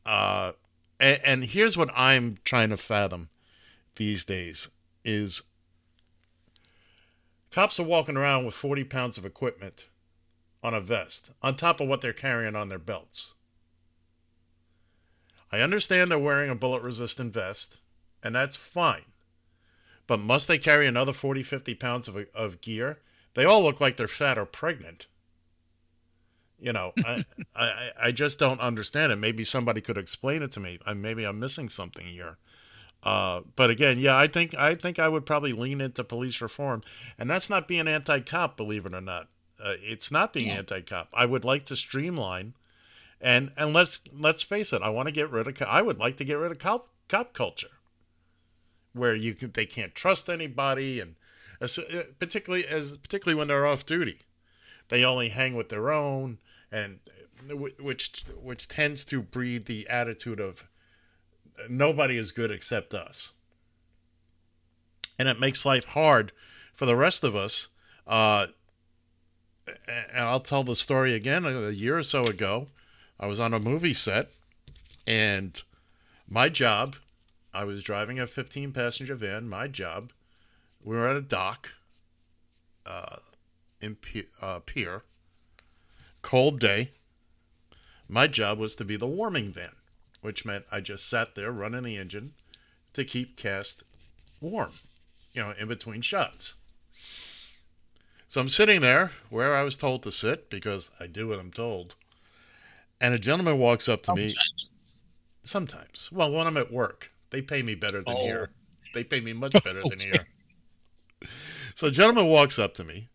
[SPEAKER 6] uh, and, and here's what I'm trying to fathom these days is cops are walking around with 40 pounds of equipment on a vest on top of what they're carrying on their belts. I understand they're wearing a bullet resistant vest, and that's fine. But must they carry another 40, 50 pounds of, of gear? They all look like they're fat or pregnant. You know, I, I, I just don't understand it. Maybe somebody could explain it to me. I, maybe I'm missing something here. Uh, but again, yeah, I think I think I would probably lean into police reform, and that's not being anti-cop, believe it or not. Uh, it's not being yeah. anti-cop. I would like to streamline, and and let's let's face it. I want to get rid of. I would like to get rid of cop cop culture, where you can they can't trust anybody, and uh, particularly as particularly when they're off duty, they only hang with their own, and uh, which which tends to breed the attitude of nobody is good except us. And it makes life hard for the rest of us. Uh, and I'll tell the story again. A year or so ago, I was on a movie set, and my job, I was driving a 15 passenger van. My job, we were at a dock uh, in P- uh, Pier, cold day. My job was to be the warming van which meant I just sat there running the engine to keep cast warm, you know, in between shots. So I'm sitting there where I was told to sit because I do what I'm told. And a gentleman walks up to sometimes. me. Sometimes. Well, when I'm at work, they pay me better than oh. here. They pay me much better than here. So a gentleman walks up to me.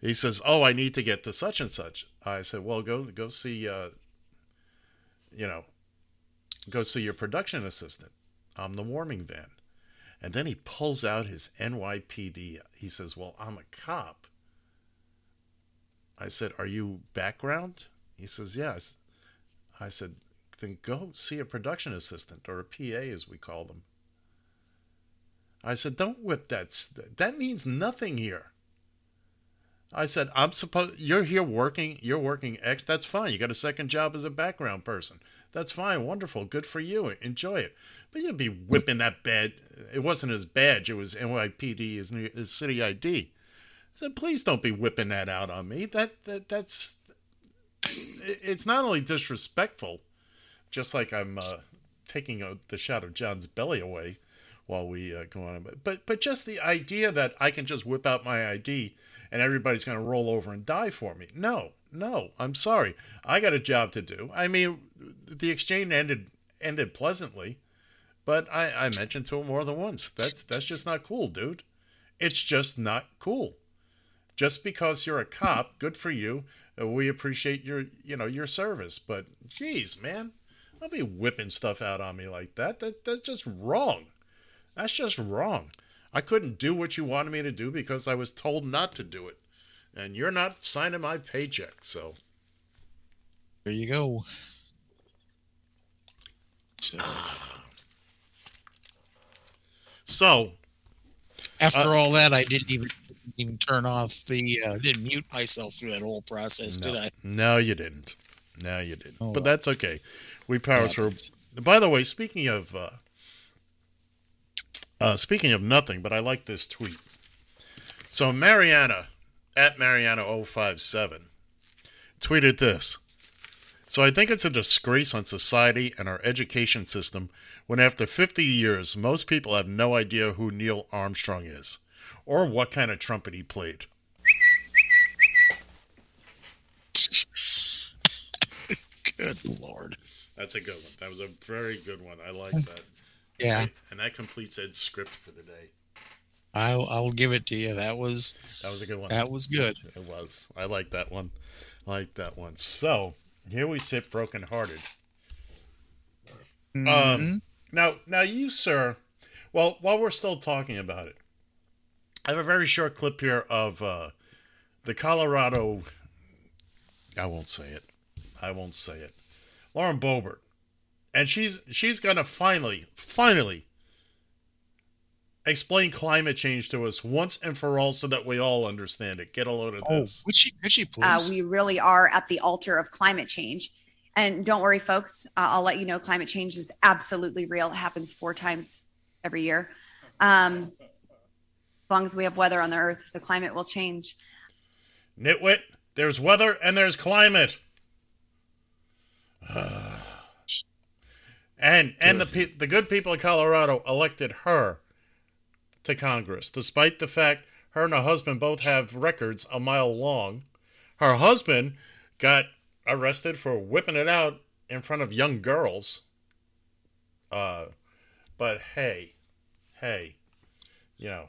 [SPEAKER 6] He says, "Oh, I need to get to such and such." I said, "Well, go go see, uh, you know, go see your production assistant. I'm the warming van. And then he pulls out his NYPD. He says, Well, I'm a cop. I said, Are you background? He says, Yes. I said, Then go see a production assistant or a PA, as we call them. I said, Don't whip that. That means nothing here. I said, I'm supposed you're here working, you're working X, that's fine. You got a second job as a background person. That's fine, wonderful, good for you. Enjoy it. But you'd be whipping that bad. It wasn't his badge. It was NYPD, his, his city ID. I said, please don't be whipping that out on me. That, that that's. It's not only disrespectful, just like I'm uh, taking a, the shot of John's belly away while we uh, go on. But but just the idea that I can just whip out my ID and everybody's going to roll over and die for me. No, no, I'm sorry. I got a job to do. I mean, the exchange ended ended pleasantly, but I, I mentioned to him more than once. That's that's just not cool, dude. It's just not cool. Just because you're a cop, good for you. We appreciate your you know your service, but geez, man, don't be whipping stuff out on me like that. That that's just wrong. That's just wrong. I couldn't do what you wanted me to do because I was told not to do it and you're not signing my paycheck. So
[SPEAKER 5] there you go.
[SPEAKER 6] So, so
[SPEAKER 5] after uh, all that, I didn't even even turn off the uh, didn't mute myself through that whole process,
[SPEAKER 6] no,
[SPEAKER 5] did I?
[SPEAKER 6] No, you didn't. No, you didn't. Oh, but that's okay. We power through. By the way, speaking of uh, uh, speaking of nothing, but I like this tweet. So Mariana at Mariano057 tweeted this. So I think it's a disgrace on society and our education system when after 50 years, most people have no idea who Neil Armstrong is or what kind of trumpet he played.
[SPEAKER 5] good lord.
[SPEAKER 6] That's a good one. That was a very good one. I like that.
[SPEAKER 5] Yeah.
[SPEAKER 6] And that completes Ed's script for the day.
[SPEAKER 5] I'll I'll give it to you. That was
[SPEAKER 6] that was a good one.
[SPEAKER 5] That was good.
[SPEAKER 6] It was. I like that one. like that one. So here we sit, brokenhearted.
[SPEAKER 5] Mm-hmm.
[SPEAKER 6] Um, now, now you, sir. Well, while we're still talking about it, I have a very short clip here of uh, the Colorado. I won't say it. I won't say it. Lauren Boebert, and she's she's gonna finally, finally explain climate change to us once and for all, so that we all understand it. Get a load of
[SPEAKER 5] Oh,
[SPEAKER 6] this.
[SPEAKER 5] would she, would she please?
[SPEAKER 14] Uh, we really are at the altar of climate change. And don't worry, folks. Uh, I'll let you know climate change is absolutely real. It happens four times every year. Um, as long as we have weather on the earth, the climate will change.
[SPEAKER 6] Nitwit, there's weather and there's climate. and and the pe- the good people of Colorado elected her to Congress, despite the fact her and her husband both have records a mile long. Her husband got arrested for whipping it out in front of young girls. Uh, but hey, hey, you know,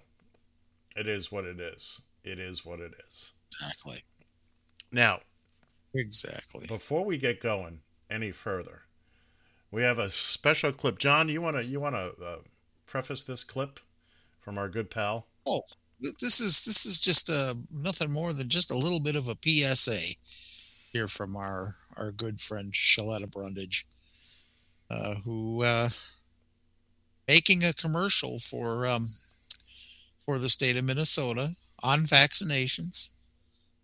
[SPEAKER 6] it is what it is. It is what it is.
[SPEAKER 5] Exactly.
[SPEAKER 6] Now,
[SPEAKER 5] exactly.
[SPEAKER 6] Before we get going any further, we have a special clip. John, you want to you want to uh, preface this clip from our good pal?
[SPEAKER 5] Oh, this is this is just uh, nothing more than just a little bit of a PSA here from our our good friend Shaletta Brundage, uh, who uh, making a commercial for um, for the state of Minnesota on vaccinations.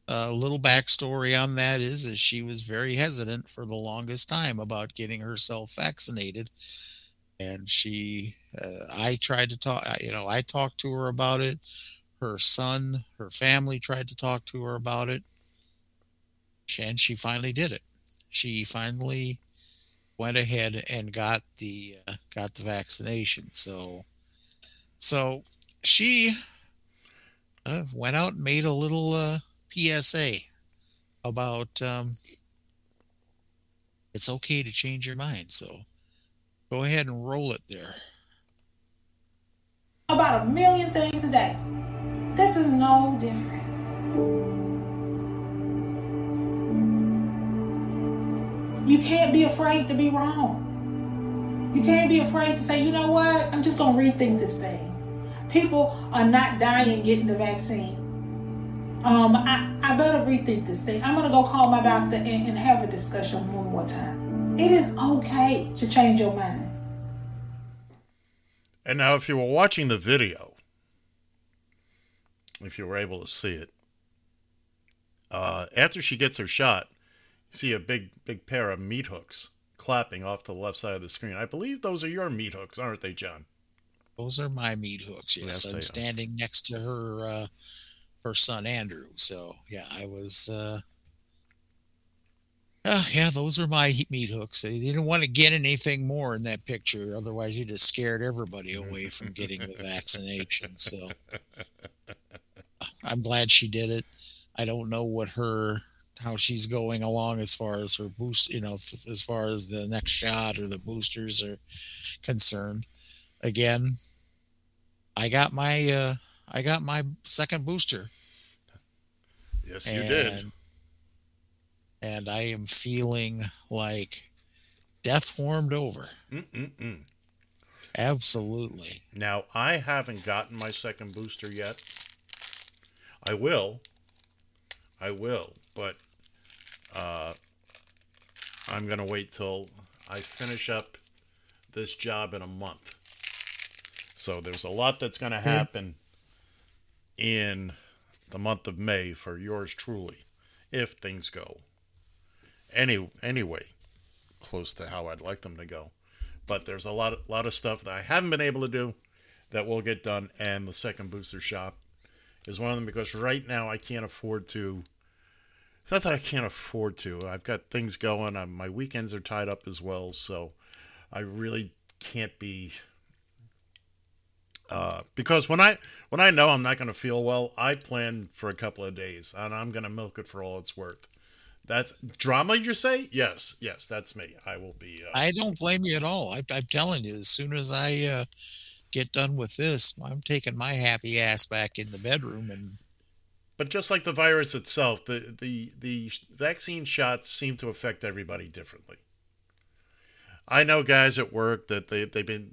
[SPEAKER 5] A little backstory on that is, is she was very hesitant for the longest time about getting herself vaccinated, and she, uh, I tried to talk, you know, I talked to her about it. Her son, her family tried to talk to her about it, and she finally did it. She finally went ahead and got the uh, got the vaccination. So, so she uh, went out and made a little uh, PSA about um, it's okay to change your mind. So go ahead and roll it there.
[SPEAKER 15] about a million things a day. This is no different. You can't be afraid to be wrong. You can't be afraid to say, you know what, I'm just going to rethink this thing. People are not dying getting the vaccine. Um, I, I better rethink this thing. I'm going to go call my doctor and, and have a discussion one more time. It is okay to change your mind.
[SPEAKER 6] And now, if you were watching the video, if you were able to see it, uh, after she gets her shot, you see a big, big pair of meat hooks clapping off to the left side of the screen. I believe those are your meat hooks, aren't they, John?
[SPEAKER 5] Those are my meat hooks. Yes,
[SPEAKER 6] Yes,
[SPEAKER 5] I'm
[SPEAKER 6] are.
[SPEAKER 5] standing next to her uh, her son Andrew. So yeah, I was. Uh, uh, yeah, those are my meat hooks. They didn't want to get anything more in that picture, otherwise you'd have scared everybody away from getting the vaccination. So I'm glad she did it. I don't know what her how she's going along as far as her boost, you know, as far as the next shot or the boosters are concerned. Again, I got my uh I got my second booster.
[SPEAKER 6] Yes, you did.
[SPEAKER 5] And- I am feeling like death warmed over.
[SPEAKER 6] Mm-mm-mm.
[SPEAKER 5] Absolutely.
[SPEAKER 6] Now, I haven't gotten my second booster yet. I will. I will, but uh, I'm going to wait till I finish up this job in a month. So there's a lot that's going to happen in the month of May for yours truly, if things go any anyway close to how I'd like them to go. But there's a lot of, lot of stuff that I haven't been able to do that will get done, and the second booster shop is one of them because right now I can't afford to. It's not that I can't afford to. I've got things going. i my weekends are tied up as well, so I really can't be. Uh, because when I when I know I'm not going to feel well, I plan for a couple of days, and I'm going to milk it for all it's worth. That's drama, you say? Yes, yes, that's me. I will be. Uh,
[SPEAKER 5] I don't blame you at all. I, I'm telling you, as soon as I uh, get done with this, I'm taking my happy ass back in the bedroom and
[SPEAKER 6] But just like the virus itself, the, the, the vaccine shots seem to affect everybody differently. I know guys at work that they, they've been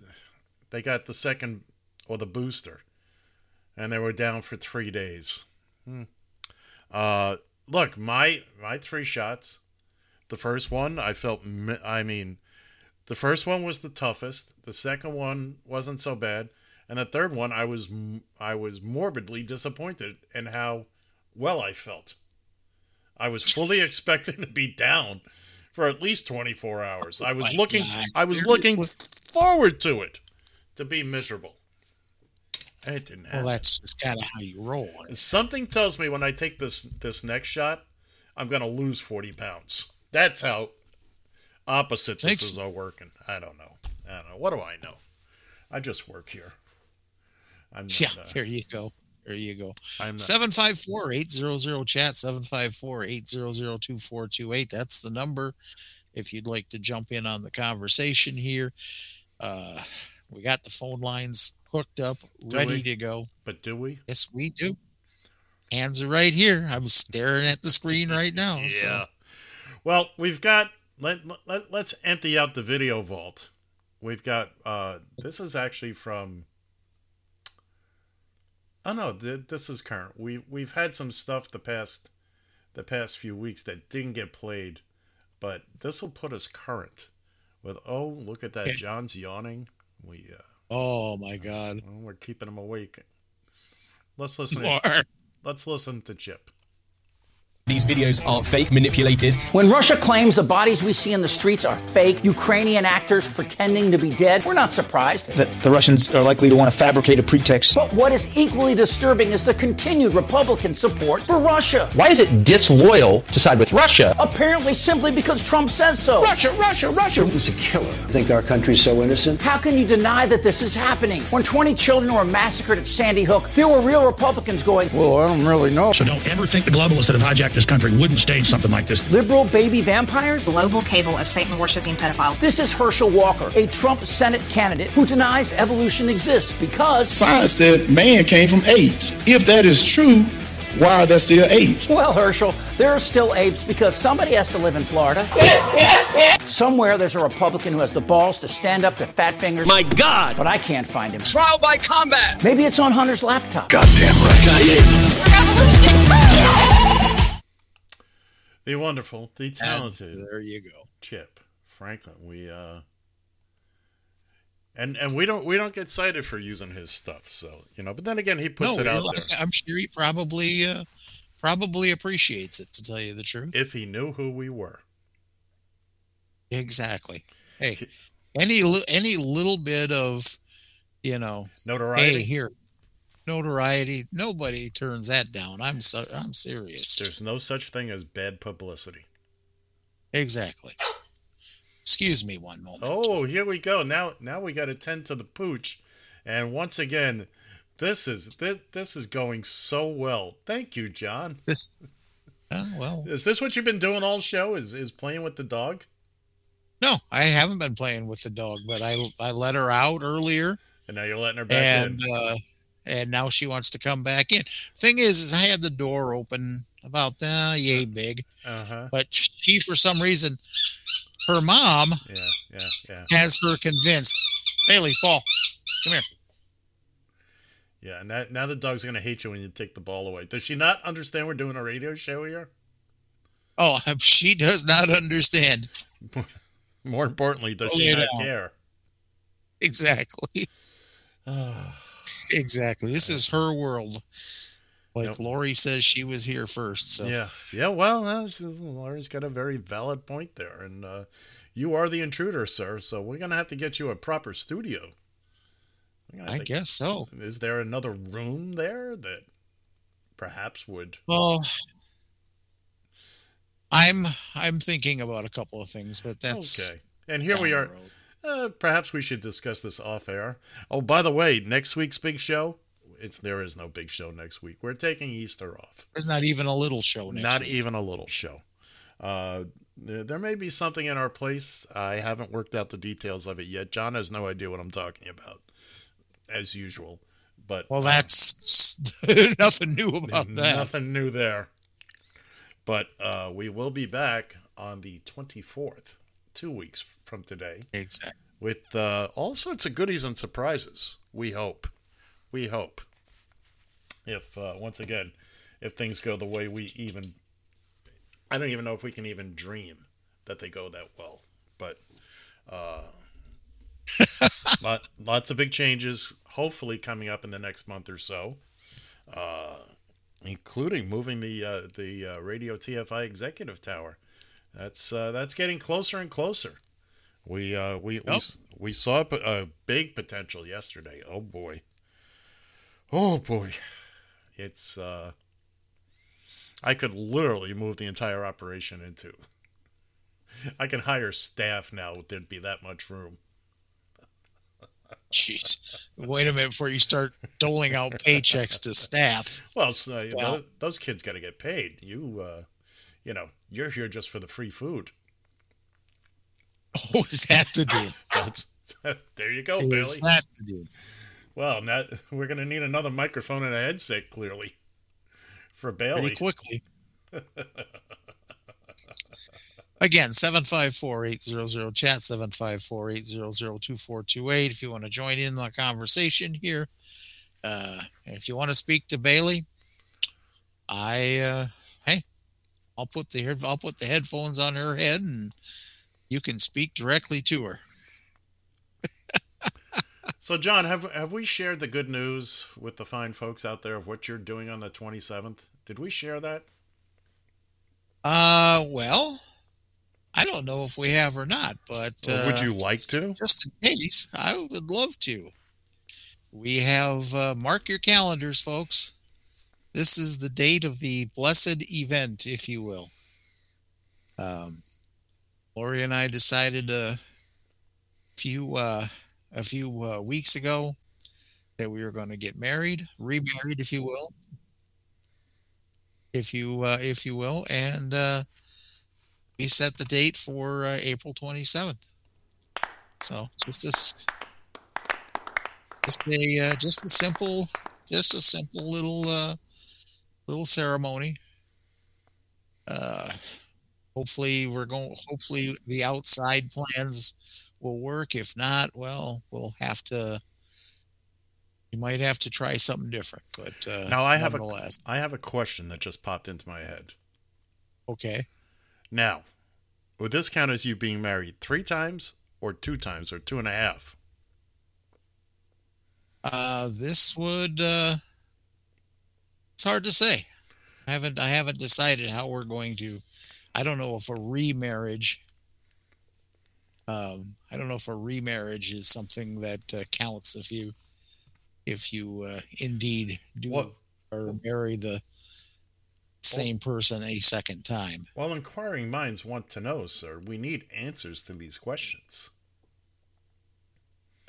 [SPEAKER 6] they got the second or the booster and they were down for three days. Hmm. Uh, look, my my three shots. The first one, I felt. I mean, the first one was the toughest. The second one wasn't so bad, and the third one, I was I was morbidly disappointed in how well I felt. I was fully expecting to be down for at least 24 hours. I was oh
[SPEAKER 5] my
[SPEAKER 6] looking
[SPEAKER 5] God,
[SPEAKER 6] I was looking forward to it to be miserable. It didn't happen.
[SPEAKER 5] Well, that's just kind of how you roll.
[SPEAKER 6] And something tells me when I take this this next shot, I'm gonna lose 40 pounds. That's how opposite this is all working. I don't know. I don't know. What do I know? I just work here. I'm not,
[SPEAKER 5] Yeah,
[SPEAKER 6] uh,
[SPEAKER 5] there you go. There you go.
[SPEAKER 6] I'm not-
[SPEAKER 5] 754 800 chat 754 800 2428. That's the number if you'd like to jump in on the conversation here. Uh, we got the phone lines hooked up,
[SPEAKER 6] Do
[SPEAKER 5] ready
[SPEAKER 6] we?
[SPEAKER 5] to go.
[SPEAKER 6] But do we?
[SPEAKER 5] Yes, we do. Hands are right here. I'm staring at the screen right now.
[SPEAKER 6] Yeah.
[SPEAKER 5] So.
[SPEAKER 6] Well, we've got let, let let's empty out the video vault. We've got uh this is actually from Oh no, th- this is current. We we've had some stuff the past the past few weeks that didn't get played, but this will put us current. With oh, look at that, John's yawning. We uh
[SPEAKER 5] Oh my God.
[SPEAKER 6] well, we're keeping him awake. Let's listen. To, let's listen to Chip.
[SPEAKER 16] These videos are fake, manipulated.
[SPEAKER 11] When Russia claims the bodies we see in the streets are fake, Ukrainian actors pretending to be dead, we're not surprised.
[SPEAKER 16] That the Russians are likely to want to fabricate a pretext.
[SPEAKER 11] But what is equally disturbing is the continued Republican support for Russia.
[SPEAKER 16] Why is it disloyal to side with Russia?
[SPEAKER 11] Apparently simply because Trump says so.
[SPEAKER 16] Russia, Russia, Russia.
[SPEAKER 17] He's a killer. Think our country's so innocent?
[SPEAKER 11] How can you deny that this is happening? When 20 children were massacred at Sandy Hook, there were real Republicans going, Well, I don't really know.
[SPEAKER 18] So don't ever think the globalists that have hijacked this country wouldn't stage something like this.
[SPEAKER 11] Liberal baby vampires?
[SPEAKER 19] Global cable of Satan worshipping pedophiles.
[SPEAKER 11] This is Herschel Walker, a Trump Senate candidate who denies evolution exists because
[SPEAKER 20] Science said man came from apes. If that is true, why are there still apes?
[SPEAKER 11] Well, Herschel, there are still apes because somebody has to live in Florida. Somewhere there's a Republican who has the balls to stand up to fat fingers.
[SPEAKER 16] My God!
[SPEAKER 11] But I can't find him.
[SPEAKER 16] Trial by combat!
[SPEAKER 11] Maybe it's on Hunter's laptop.
[SPEAKER 20] Goddamn
[SPEAKER 6] The wonderful, the talented.
[SPEAKER 5] there you go.
[SPEAKER 6] Chip Franklin. We uh and and we don't we don't get cited for using his stuff, so you know. But then again, he puts
[SPEAKER 5] no,
[SPEAKER 6] it out there.
[SPEAKER 5] I'm sure he probably uh, probably appreciates it. To tell you the truth,
[SPEAKER 6] If he knew who we were,
[SPEAKER 5] exactly. Hey, any any little bit of you know
[SPEAKER 6] notoriety.
[SPEAKER 5] Hey, here, notoriety. Nobody turns that down. I'm so I'm serious.
[SPEAKER 6] There's no such thing as bad publicity.
[SPEAKER 5] Exactly. Excuse me one moment.
[SPEAKER 6] Oh, here we go. Now now we got to tend to the pooch, and once again, this is this, this is going so well. Thank you, John.
[SPEAKER 5] This, uh, well,
[SPEAKER 6] is this what you've been doing all show? Is is playing with the dog?
[SPEAKER 5] No, I haven't been playing with the dog, but I I let her out earlier,
[SPEAKER 6] and now you're letting her back
[SPEAKER 5] and
[SPEAKER 6] in.
[SPEAKER 5] uh, and now she wants to come back in. Thing is, is I had the door open about uh, yay big,
[SPEAKER 6] Uh-huh.
[SPEAKER 5] but she for some reason, her mom
[SPEAKER 6] Yeah, yeah, yeah.
[SPEAKER 5] has her convinced. Bailey, fall. Come here.
[SPEAKER 6] Yeah, and that, now the dog's gonna hate you when you take the ball away. Does she not understand we're doing a radio show here?
[SPEAKER 5] Oh, she does not understand.
[SPEAKER 6] More importantly, does
[SPEAKER 5] Pull
[SPEAKER 6] she not
[SPEAKER 5] out.
[SPEAKER 6] care?
[SPEAKER 5] Exactly. exactly. This is her world. Like Lori says, she was here first. So
[SPEAKER 6] Yeah, yeah. Well, Laura's got a very valid point there, and uh, you are the intruder, sir. So we're gonna have to get you a proper studio. We're gonna have
[SPEAKER 5] I
[SPEAKER 6] to-
[SPEAKER 5] guess so.
[SPEAKER 6] Is there another room there that perhaps would?
[SPEAKER 5] Well, I'm I'm thinking about a couple of things, but that's
[SPEAKER 6] okay. And here we are.
[SPEAKER 5] road.
[SPEAKER 6] Uh, perhaps we should discuss this off air. Oh, by the way, next week's big show. It's there is no big show next week. We're taking Easter off.
[SPEAKER 5] There's not even a little show next
[SPEAKER 6] Not
[SPEAKER 5] week.
[SPEAKER 6] even a little show. Uh, there may be something in our place. I haven't worked out the details of it yet. John has no idea what I'm talking about, as usual. But
[SPEAKER 5] Well, that's nothing new about that.
[SPEAKER 6] Nothing new there. But uh, we will be back on the 24th, two weeks from today.
[SPEAKER 5] Exactly.
[SPEAKER 6] With uh, all sorts of goodies and surprises. We hope. We hope. If, uh, once again, if things go the way we even. I don't even know if we can even dream that they go that well. But. Uh, lot, lots of big changes, hopefully coming up in the next month or so, uh, including moving the uh, the uh, Radio TFI Executive Tower. That's uh, that's getting closer and closer. We uh, we, we we saw a big potential yesterday. Oh boy, oh boy, it's. Uh, I could literally move the entire operation into. I can hire staff now. There'd be that much room.
[SPEAKER 5] Jeez. Wait a minute before you start doling out paychecks to staff.
[SPEAKER 6] Well, so, uh,
[SPEAKER 5] Well-
[SPEAKER 6] those, those kids got to get paid. You, uh, you know, you're here just for the free food.
[SPEAKER 5] Oh, is that the deal?
[SPEAKER 6] There you go,
[SPEAKER 5] Is
[SPEAKER 6] Bailey.
[SPEAKER 5] that the deal?
[SPEAKER 6] Well, now we're going to need another microphone and a headset, clearly, for Bailey.
[SPEAKER 5] Pretty quickly. Again, 754-800 chat 754-800-2428 if you want to join in the conversation here. Uh, and if you want to speak to Bailey, I uh, I'll put the I'll put the headphones on her head and you can speak directly to her.
[SPEAKER 6] So, John, have have we shared the good news with the fine folks out there of what you're doing on the 27th? Did we share that?
[SPEAKER 5] Uh, well, I don't know if we have or not, but
[SPEAKER 6] Or
[SPEAKER 5] uh,
[SPEAKER 6] would you like to?
[SPEAKER 5] Just in case, I would love to. We have uh, mark your calendars, folks. This is the date of the blessed event, if you will. Um, Lori and I decided a few uh, a few uh, weeks ago that we were going to get married, remarried, if you will, if you uh, if you will, and uh, we set the date for uh, April twenty seventh. So just this, just a uh, just a simple, just a simple little uh, little ceremony. Uh, hopefully we're going. Hopefully the outside plans will work. If not, well, we'll have to. You might have to try something different. But uh,
[SPEAKER 6] now I have a I have a question that just popped into my head.
[SPEAKER 5] okay.
[SPEAKER 6] Now, would this count as you being married three times or two times or two and a half?
[SPEAKER 5] Uh, this would. Uh, it's hard to say. I haven't. I haven't decided how we're going to. I don't know if a remarriage. Um, I don't know if a remarriage is something that uh, counts if you, if you uh, indeed do or marry the same person a second time.
[SPEAKER 6] Well, inquiring minds want to know, sir. We need answers to these questions.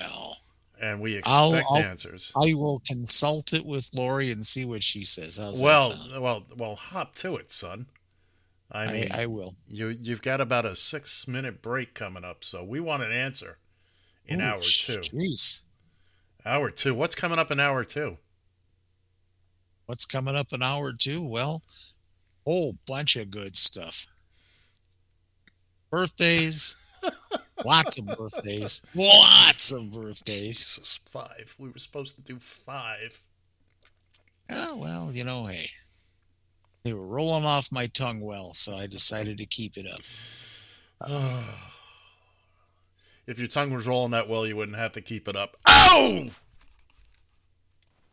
[SPEAKER 5] Well,
[SPEAKER 6] and we expect
[SPEAKER 5] I'll, I'll
[SPEAKER 6] answers.
[SPEAKER 5] I will consult it with Lori and see what she says. How's
[SPEAKER 6] well, well, well, hop to it, son. I
[SPEAKER 5] I-
[SPEAKER 6] mean,
[SPEAKER 5] I will.
[SPEAKER 6] You you've got about a six minute break coming up, so we want an answer in
[SPEAKER 5] Ooh,
[SPEAKER 6] hour two.
[SPEAKER 5] Jeez.
[SPEAKER 6] Hour two. What's coming up in hour two?
[SPEAKER 5] What's coming up in hour two? Well, whole bunch of good stuff. Birthdays, lots of birthdays, lots of birthdays.
[SPEAKER 6] Jesus, five. We were supposed to do five.
[SPEAKER 5] Oh well, you know, hey, they were rolling off my tongue well, so I decided to keep it up.
[SPEAKER 6] If your tongue was rolling that well, you wouldn't have to keep it up. Oh!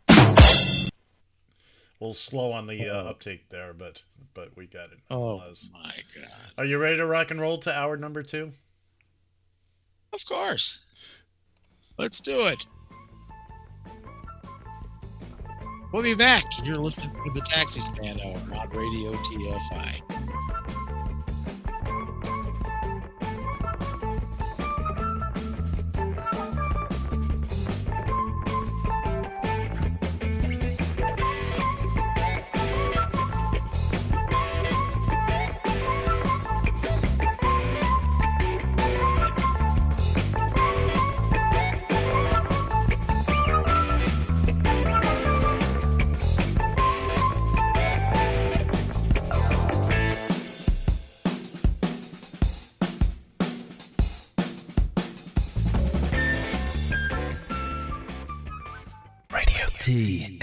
[SPEAKER 6] A little slow on the uh, uptake there, but but we got it.
[SPEAKER 5] Oh my god!
[SPEAKER 6] Are you ready to rock and roll to hour number two?
[SPEAKER 5] Of course. Let's do it. We'll be back. You're listening to the Taxi Stand Hour on Radio TFI.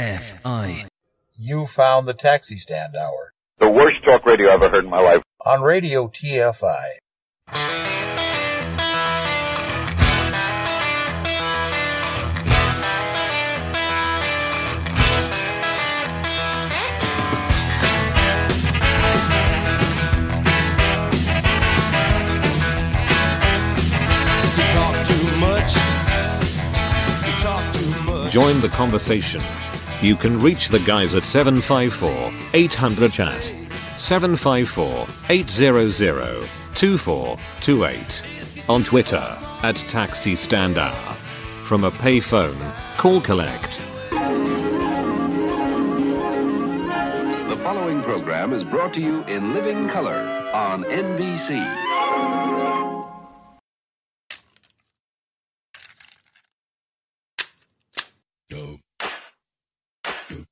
[SPEAKER 21] KFI.
[SPEAKER 22] You found the taxi stand hour.
[SPEAKER 23] The worst talk radio I ever heard in my life.
[SPEAKER 22] On Radio TFI.
[SPEAKER 1] Join the conversation you can reach the guys at 754 800 chat. 754 800 2428. On Twitter, at Taxi Standar. From a payphone, call collect.
[SPEAKER 4] The following program is brought to you in living color on NBC.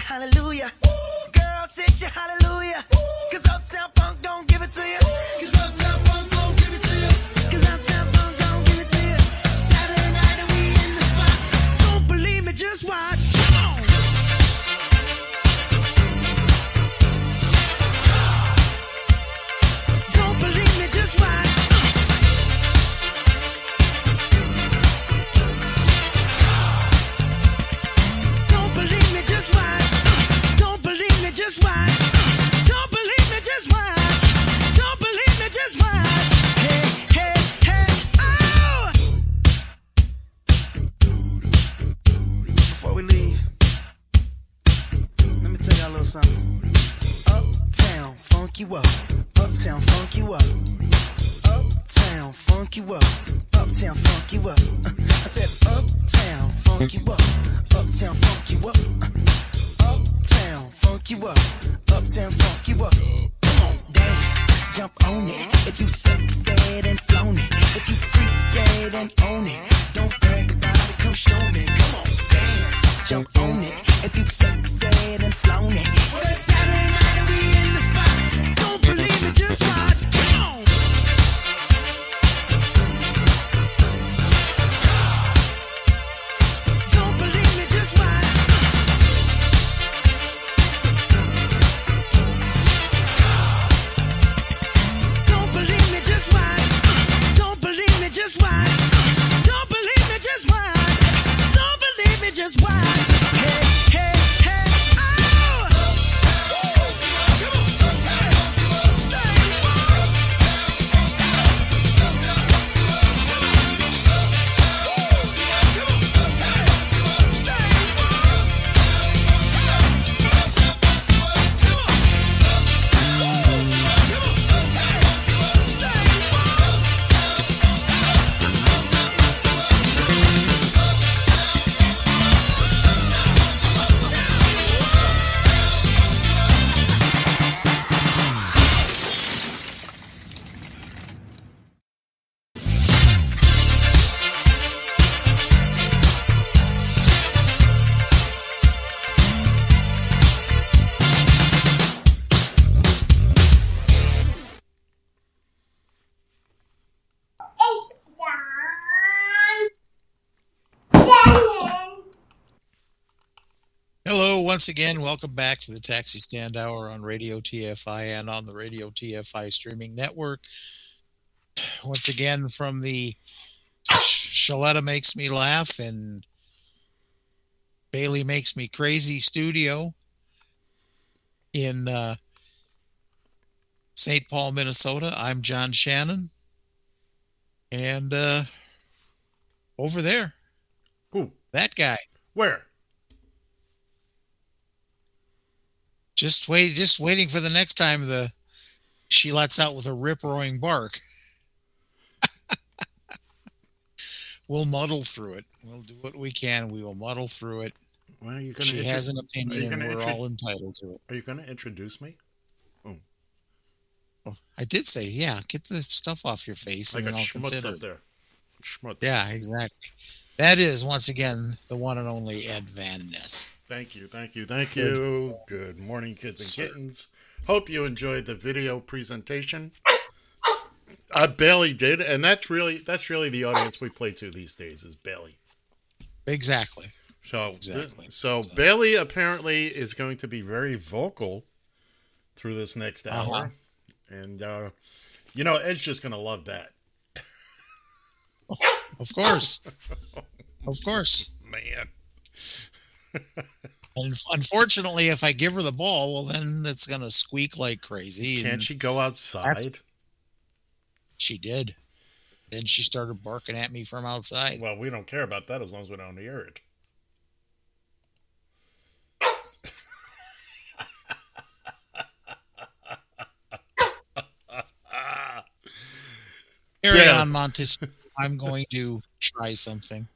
[SPEAKER 13] hallelujah.
[SPEAKER 5] Once again, welcome back to the Taxi Stand Hour on Radio TFI and on the Radio TFI streaming network. Once again, from the Shaletta Makes Me Laugh and Bailey Makes Me Crazy studio in uh, St. Paul, Minnesota. I'm John Shannon. And uh, over there,
[SPEAKER 6] Who?
[SPEAKER 5] that guy.
[SPEAKER 6] Where?
[SPEAKER 5] Just wait, just waiting for the next time the she lets out with a rip roaring bark. we'll muddle through it. We'll do what we can. We will muddle through it.
[SPEAKER 6] Well, gonna
[SPEAKER 5] She
[SPEAKER 6] intro-
[SPEAKER 5] has an opinion, and we're
[SPEAKER 6] intro-
[SPEAKER 5] all entitled to it.
[SPEAKER 6] Are you going to introduce me? oh.
[SPEAKER 5] I did say, yeah, get the stuff off your face,
[SPEAKER 6] Like
[SPEAKER 5] and then I'll consider
[SPEAKER 6] up
[SPEAKER 5] it.
[SPEAKER 6] there. Schmutz.
[SPEAKER 5] Yeah, exactly. That is once again the one and only Ed Van Ness.
[SPEAKER 6] Thank you, thank you, thank you. Good morning, kids and kittens. Hope you enjoyed the video presentation. I barely did, and that's really that's really the audience we play to these days is Bailey.
[SPEAKER 5] Exactly.
[SPEAKER 6] So
[SPEAKER 5] Exactly.
[SPEAKER 6] so Bailey apparently is going to be very vocal through this next hour,
[SPEAKER 5] Uh-huh.
[SPEAKER 6] and uh, you know Ed's just gonna love that.
[SPEAKER 5] Of course. of course.
[SPEAKER 6] Man.
[SPEAKER 5] Unfortunately, if I give her the ball, well, then it's going to squeak like crazy.
[SPEAKER 6] Can't she go outside?
[SPEAKER 5] She did. Then she started barking at me from outside.
[SPEAKER 6] Well, we don't care about that as long as we don't hear it.
[SPEAKER 5] Carry
[SPEAKER 6] Yeah.
[SPEAKER 5] on, Montes. I'm going to try something.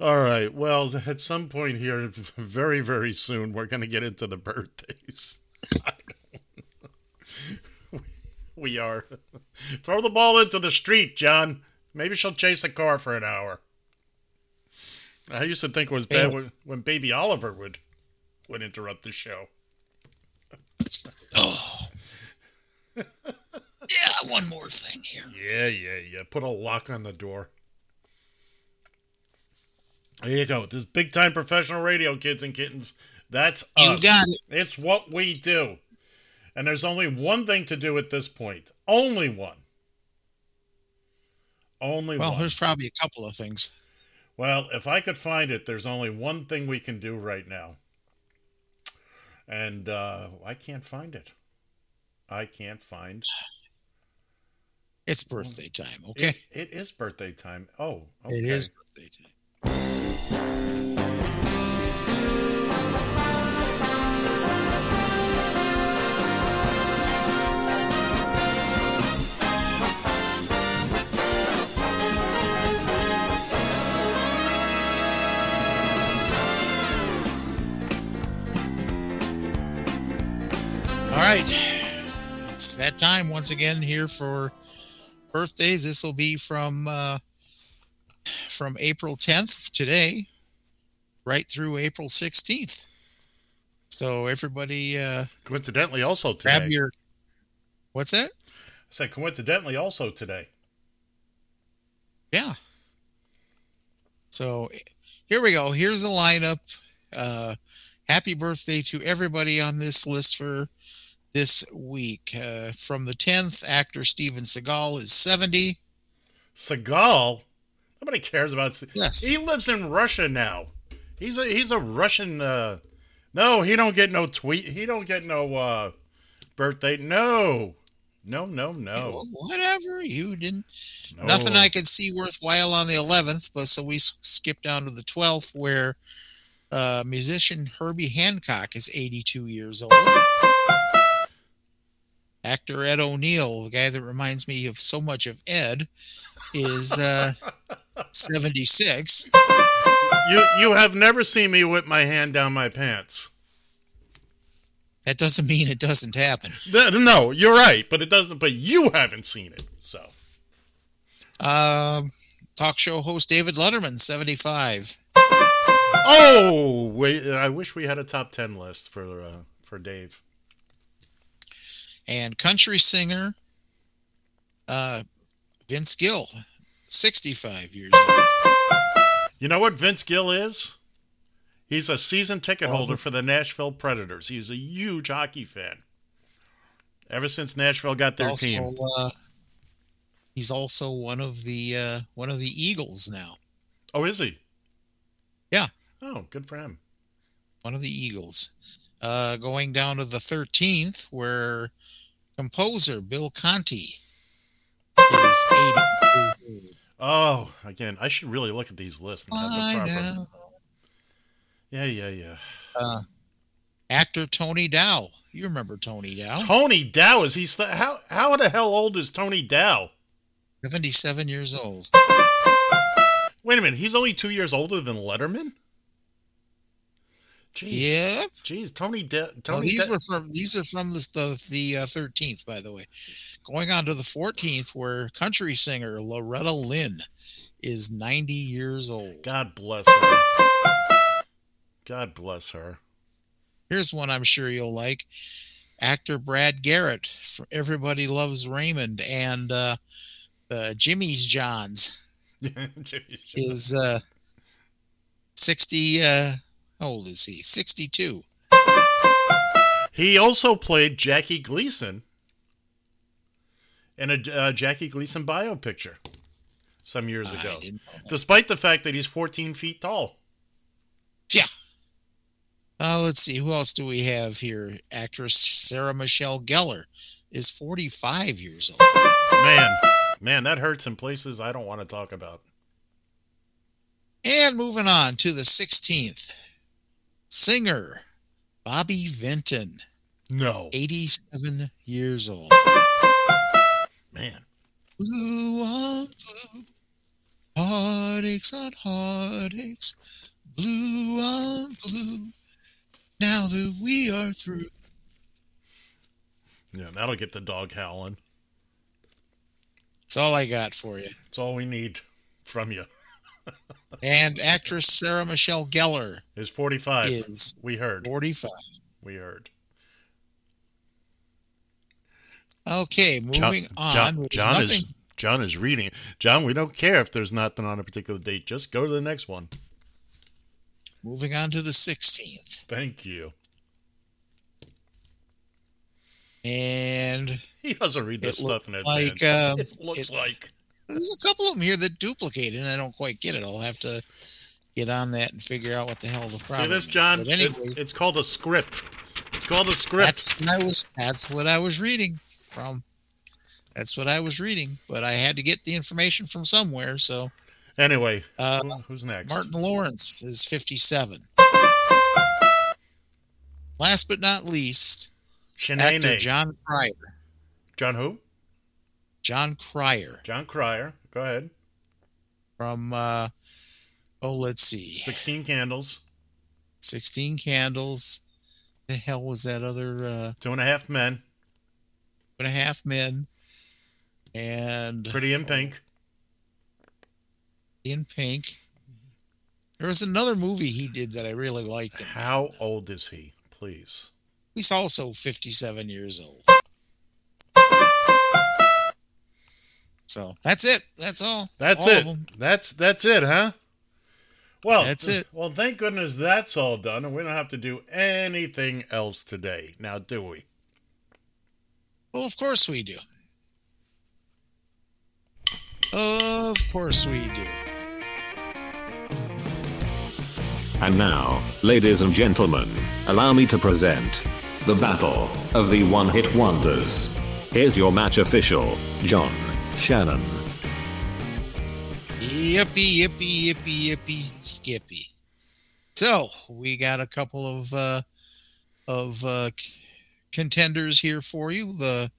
[SPEAKER 6] All right. Well, at some point here, very, very soon, we're going to get into the birthdays. we are. Throw the ball into the street, John. Maybe she'll chase a car for an hour. I used to think it was bad when, when Baby Oliver would would interrupt the show.
[SPEAKER 5] Oh. yeah, one more thing here.
[SPEAKER 6] Yeah, yeah, yeah. Put a lock on the door. There you go. This big time professional radio, kids and kittens. That's
[SPEAKER 5] You
[SPEAKER 6] us.
[SPEAKER 5] got it.
[SPEAKER 6] It's what we do. And there's only one thing to do at this point. Only one. Only
[SPEAKER 5] Well,
[SPEAKER 6] one.
[SPEAKER 5] there's probably a couple of things.
[SPEAKER 6] Well, if I could find it, there's only one thing we can do right now. And uh, I can't find it. I can't find.
[SPEAKER 5] It's birthday time, okay?
[SPEAKER 6] It, it is birthday time. Oh, okay.
[SPEAKER 5] It is birthday time. All right. It's that time once again here for birthdays. This will be from uh, from April 10th today right through April 16th. So everybody uh
[SPEAKER 6] Coincidentally, also today.
[SPEAKER 5] grab your What's that?
[SPEAKER 6] I said coincidentally also today.
[SPEAKER 5] Yeah. So here we go. Here's the lineup. Uh, happy birthday to everybody on this list for this week. Uh, from the 10th, actor Steven Seagal is 70.
[SPEAKER 6] Seagal? Nobody cares about.
[SPEAKER 5] Yes.
[SPEAKER 6] He lives in Russia now. He's a he's a Russian. Uh, no, he don't get no tweet. He don't get no uh, birthday. No, no, no, no.
[SPEAKER 5] Well, whatever. You didn't.
[SPEAKER 6] No.
[SPEAKER 5] Nothing I could see worthwhile on the 11th, but so we s- skip down to the 12th where uh, musician Herbie Hancock is 82 years old. Actor Ed O'Neill, the guy that reminds me of so much of Ed, is uh, 76.
[SPEAKER 6] You you have never seen me whip my hand down my pants.
[SPEAKER 5] That doesn't mean it doesn't happen.
[SPEAKER 6] No, you're right, but it doesn't. But you haven't seen it, so
[SPEAKER 5] Um, talk show host David Letterman, 75.
[SPEAKER 6] Oh, wait! I wish we had a top ten list for uh, for Dave.
[SPEAKER 5] And country singer uh, Vince Gill, 65 years old.
[SPEAKER 6] You know what Vince Gill is? He's a season ticket
[SPEAKER 5] Oh,
[SPEAKER 6] holder for the Nashville Predators. He's a huge hockey fan. Ever since Nashville got their
[SPEAKER 5] also,
[SPEAKER 6] team.
[SPEAKER 5] Uh, he's also one of the uh, one of the Eagles now.
[SPEAKER 6] Oh, is he?
[SPEAKER 5] Yeah.
[SPEAKER 6] Oh, good for him.
[SPEAKER 5] One of the Eagles. Uh, going down to the 13th, where composer Bill Conti is 80.
[SPEAKER 6] Oh, again, I should really look at these lists. And have
[SPEAKER 5] I
[SPEAKER 6] proper-
[SPEAKER 5] know.
[SPEAKER 6] Yeah, yeah, yeah.
[SPEAKER 5] Uh, actor Tony Dow. You remember Tony Dow?
[SPEAKER 6] Tony Dow is he? St- how how the hell old is Tony Dow?
[SPEAKER 5] 77 years old.
[SPEAKER 6] Wait a minute, he's only two years older than Letterman. Jeez.
[SPEAKER 5] Yep.
[SPEAKER 6] Jeez, Tony Dow.
[SPEAKER 5] Well, these
[SPEAKER 6] Dow-
[SPEAKER 5] were from these are from the the, uh, 13th, by the way. Going on to the 14th, where country singer Loretta Lynn is 90 years old.
[SPEAKER 6] God bless her. God bless her.
[SPEAKER 5] Here's one I'm sure you'll like. Actor Brad Garrett Everybody Loves Raymond and uh, uh, Jimmy's Johns is uh, 60. Uh, how old is he? 62.
[SPEAKER 6] He also played Jackie Gleason in a uh, Jackie Gleason bio picture some years ago, despite the fact that he's 14 feet tall.
[SPEAKER 5] Yeah. Uh, let's see. Who else do we have here? Actress Sarah Michelle Gellar is 45 years old.
[SPEAKER 6] Man, man, that hurts in places I don't want to talk about.
[SPEAKER 5] And moving on to the 16th, singer Bobby Vinton,
[SPEAKER 6] No,
[SPEAKER 5] 87 years old.
[SPEAKER 6] man.
[SPEAKER 5] Blue on blue, heartaches on heartaches, blue on blue. Now that we are through.
[SPEAKER 6] Yeah, that'll get the dog howling.
[SPEAKER 5] That's all I got for you.
[SPEAKER 6] That's all we need from you.
[SPEAKER 5] And actress Sarah Michelle Gellar
[SPEAKER 6] Is 45.
[SPEAKER 5] is
[SPEAKER 6] we heard.
[SPEAKER 5] 45.
[SPEAKER 6] We heard.
[SPEAKER 5] Okay, moving on. There's
[SPEAKER 6] John
[SPEAKER 5] nothing.
[SPEAKER 6] is John is reading. John, we don't care if there's nothing on a particular date. Just go to the next one.
[SPEAKER 5] Moving on to the 16th.
[SPEAKER 6] Thank you.
[SPEAKER 5] And
[SPEAKER 6] He doesn't read this stuff in
[SPEAKER 5] like,
[SPEAKER 6] advance.
[SPEAKER 5] um,
[SPEAKER 6] it looks
[SPEAKER 5] it-
[SPEAKER 6] like.
[SPEAKER 5] There's a couple of them here that duplicate, and I don't quite get it. I'll have to get on that and figure out what the hell the problem
[SPEAKER 6] See this,
[SPEAKER 5] is.
[SPEAKER 6] John?
[SPEAKER 5] But
[SPEAKER 6] It-
[SPEAKER 5] anyways,
[SPEAKER 6] it's called a script. It's called a script.
[SPEAKER 5] that's what I was that's what I was reading from. That's what I was reading, but I had to get the information from somewhere. So
[SPEAKER 6] Anyway,
[SPEAKER 5] uh,
[SPEAKER 6] who's next?
[SPEAKER 5] Martin Lawrence is 57. Last but not least, actor Jon Cryer.
[SPEAKER 6] John who?
[SPEAKER 5] Jon Cryer
[SPEAKER 6] Jon Cryer. Go ahead.
[SPEAKER 5] from uh, oh, let's see,
[SPEAKER 6] 16 Candles.
[SPEAKER 5] 16 Candles. The hell was that other uh,
[SPEAKER 6] Two and a half men.
[SPEAKER 5] Two and a half men? And
[SPEAKER 6] Pretty in pink.
[SPEAKER 5] in pink. There was another movie he did that I really liked. Him.
[SPEAKER 6] How old is he? Please.
[SPEAKER 5] He's also 57 years old. So that's it. That's all.
[SPEAKER 6] That's
[SPEAKER 5] All
[SPEAKER 6] it.
[SPEAKER 5] Of them.
[SPEAKER 6] That's that's it, huh? Well,
[SPEAKER 5] That's it.
[SPEAKER 6] Well, thank goodness that's all done, and we don't have to do anything else today. Now, do we?
[SPEAKER 5] Well, of course we do. Of course we do.
[SPEAKER 1] And now, ladies and gentlemen, allow me to present the Battle of the One Hit Wonders. Here's your match official, John Shannon.
[SPEAKER 5] Yippee, yippee, yippee, yippee, skippy. So we got a couple of uh, of uh, c- contenders here for you. The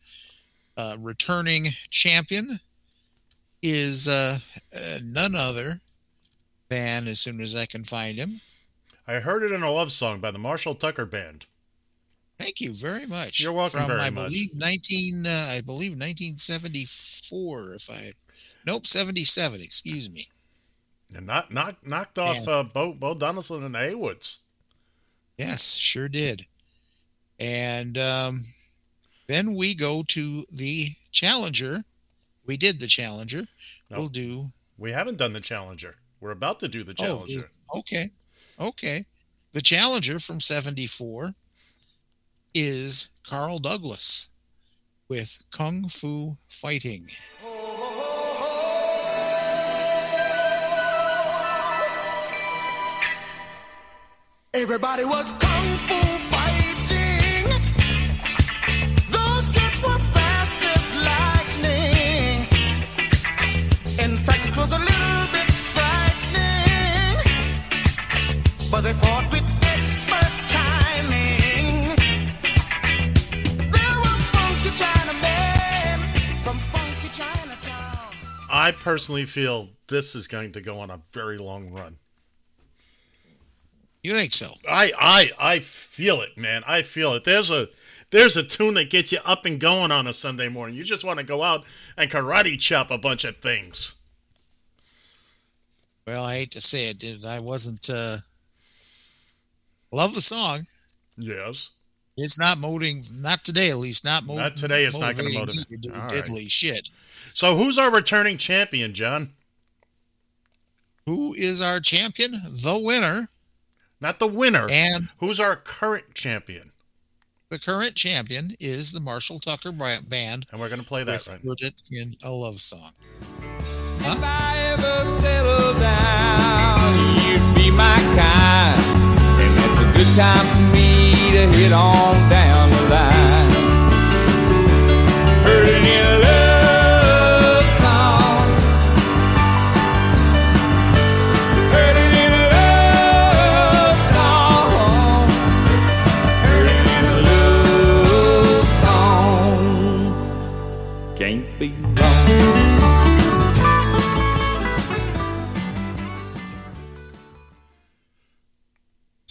[SPEAKER 5] uh, returning champion is uh, uh, none other than, as soon as I can find him.
[SPEAKER 6] I heard it in a love song by the Marshall Tucker Band.
[SPEAKER 5] Thank you very much.
[SPEAKER 6] You're welcome
[SPEAKER 5] From I
[SPEAKER 6] much.
[SPEAKER 5] believe nineteen. Uh, I believe nineteen seventy four. If I, nope, seventy seven. Excuse me.
[SPEAKER 6] And not knocked knocked off
[SPEAKER 5] Yeah.
[SPEAKER 6] uh, Bo Bo Donaldson and the Heywoods.
[SPEAKER 5] Yes, sure did. And um, then we go to the Challenger. We did the Challenger.
[SPEAKER 6] No.
[SPEAKER 5] We'll do.
[SPEAKER 6] We haven't done the Challenger. We're about to do the
[SPEAKER 5] Oh,
[SPEAKER 6] Challenger.
[SPEAKER 5] okay. Okay. The challenger from 74 is Carl Douglas with Kung Fu Fighting.
[SPEAKER 13] Everybody was kung fu fighting. Those kids were fast as lightning. In fact, it was a little bit frightening. But they fought with
[SPEAKER 6] I personally feel this is going to go on a very long run.
[SPEAKER 5] You think so?
[SPEAKER 6] I I I feel it, man. I feel it. There's a there's a tune that gets you up and going on a Sunday morning. You just want to go out and karate chop a bunch of things.
[SPEAKER 5] Well, I hate to say it, dude. I wasn't uh love the song.
[SPEAKER 6] Yes.
[SPEAKER 5] It's not motivating not today at least, not mo-
[SPEAKER 6] Not today, it's not motivate.
[SPEAKER 5] you to do
[SPEAKER 6] All right.
[SPEAKER 5] diddly shit.
[SPEAKER 6] So who's our returning champion, John?
[SPEAKER 5] Who is our champion? The winner.
[SPEAKER 6] Not the winner.
[SPEAKER 5] And
[SPEAKER 6] who's our current champion?
[SPEAKER 5] The current champion is the Marshall Tucker Band.
[SPEAKER 6] And we're going to play that
[SPEAKER 5] with
[SPEAKER 6] right
[SPEAKER 5] Put It in a Love Song.
[SPEAKER 21] If I ever settle down, you'd be my kind. And that's a good time for me to hit on down the line. Heard it in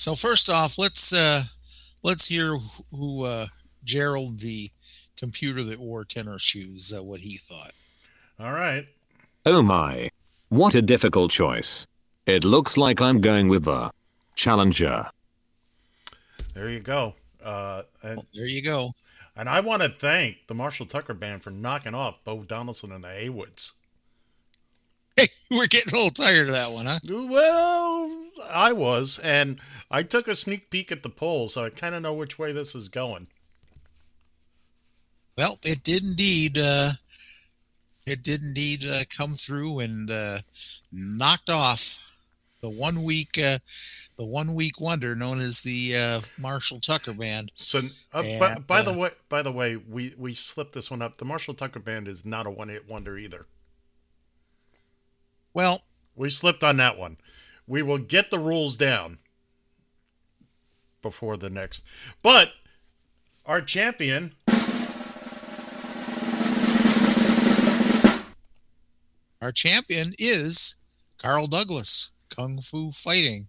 [SPEAKER 5] So first off, let's uh let's hear who uh Gerald the computer that wore tenor shoes uh, what he thought.
[SPEAKER 6] All right.
[SPEAKER 1] Oh my. What a difficult choice. It looks like I'm going with the Challenger.
[SPEAKER 6] There you go. Uh, and,
[SPEAKER 5] there you go.
[SPEAKER 6] And I want to thank the Marshall Tucker Band for knocking off Bo Donaldson and the
[SPEAKER 5] Heywoods. We're getting a little tired of that one, huh?
[SPEAKER 6] Well, I was, and I took a sneak peek at the poll, so I kind of know which way this is going.
[SPEAKER 5] Well, it did indeed. Uh, it did indeed uh, come through and uh, knocked off the one week, uh, the one week wonder known as the uh, Marshall Tucker Band.
[SPEAKER 6] So, uh, by, by
[SPEAKER 5] uh,
[SPEAKER 6] the way, by the way, we we slipped this one up. The Marshall Tucker Band is not a one-hit wonder either.
[SPEAKER 5] Well,
[SPEAKER 6] we slipped on that one. We will get the rules down before the next. But our champion
[SPEAKER 5] Our champion is Carl Douglas, Kung Fu Fighting.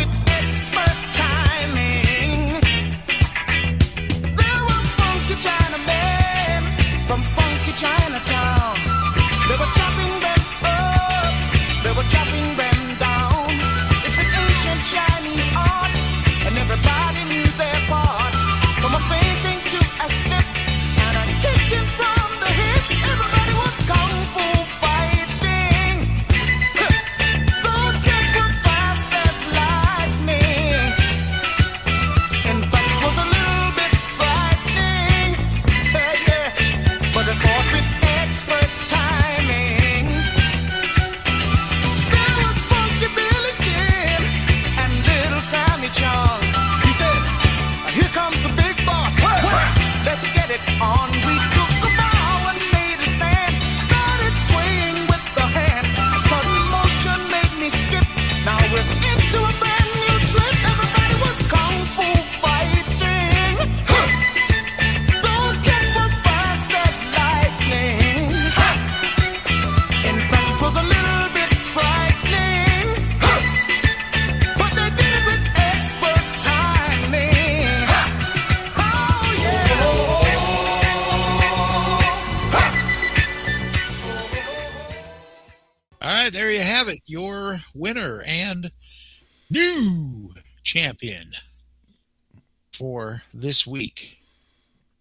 [SPEAKER 5] this week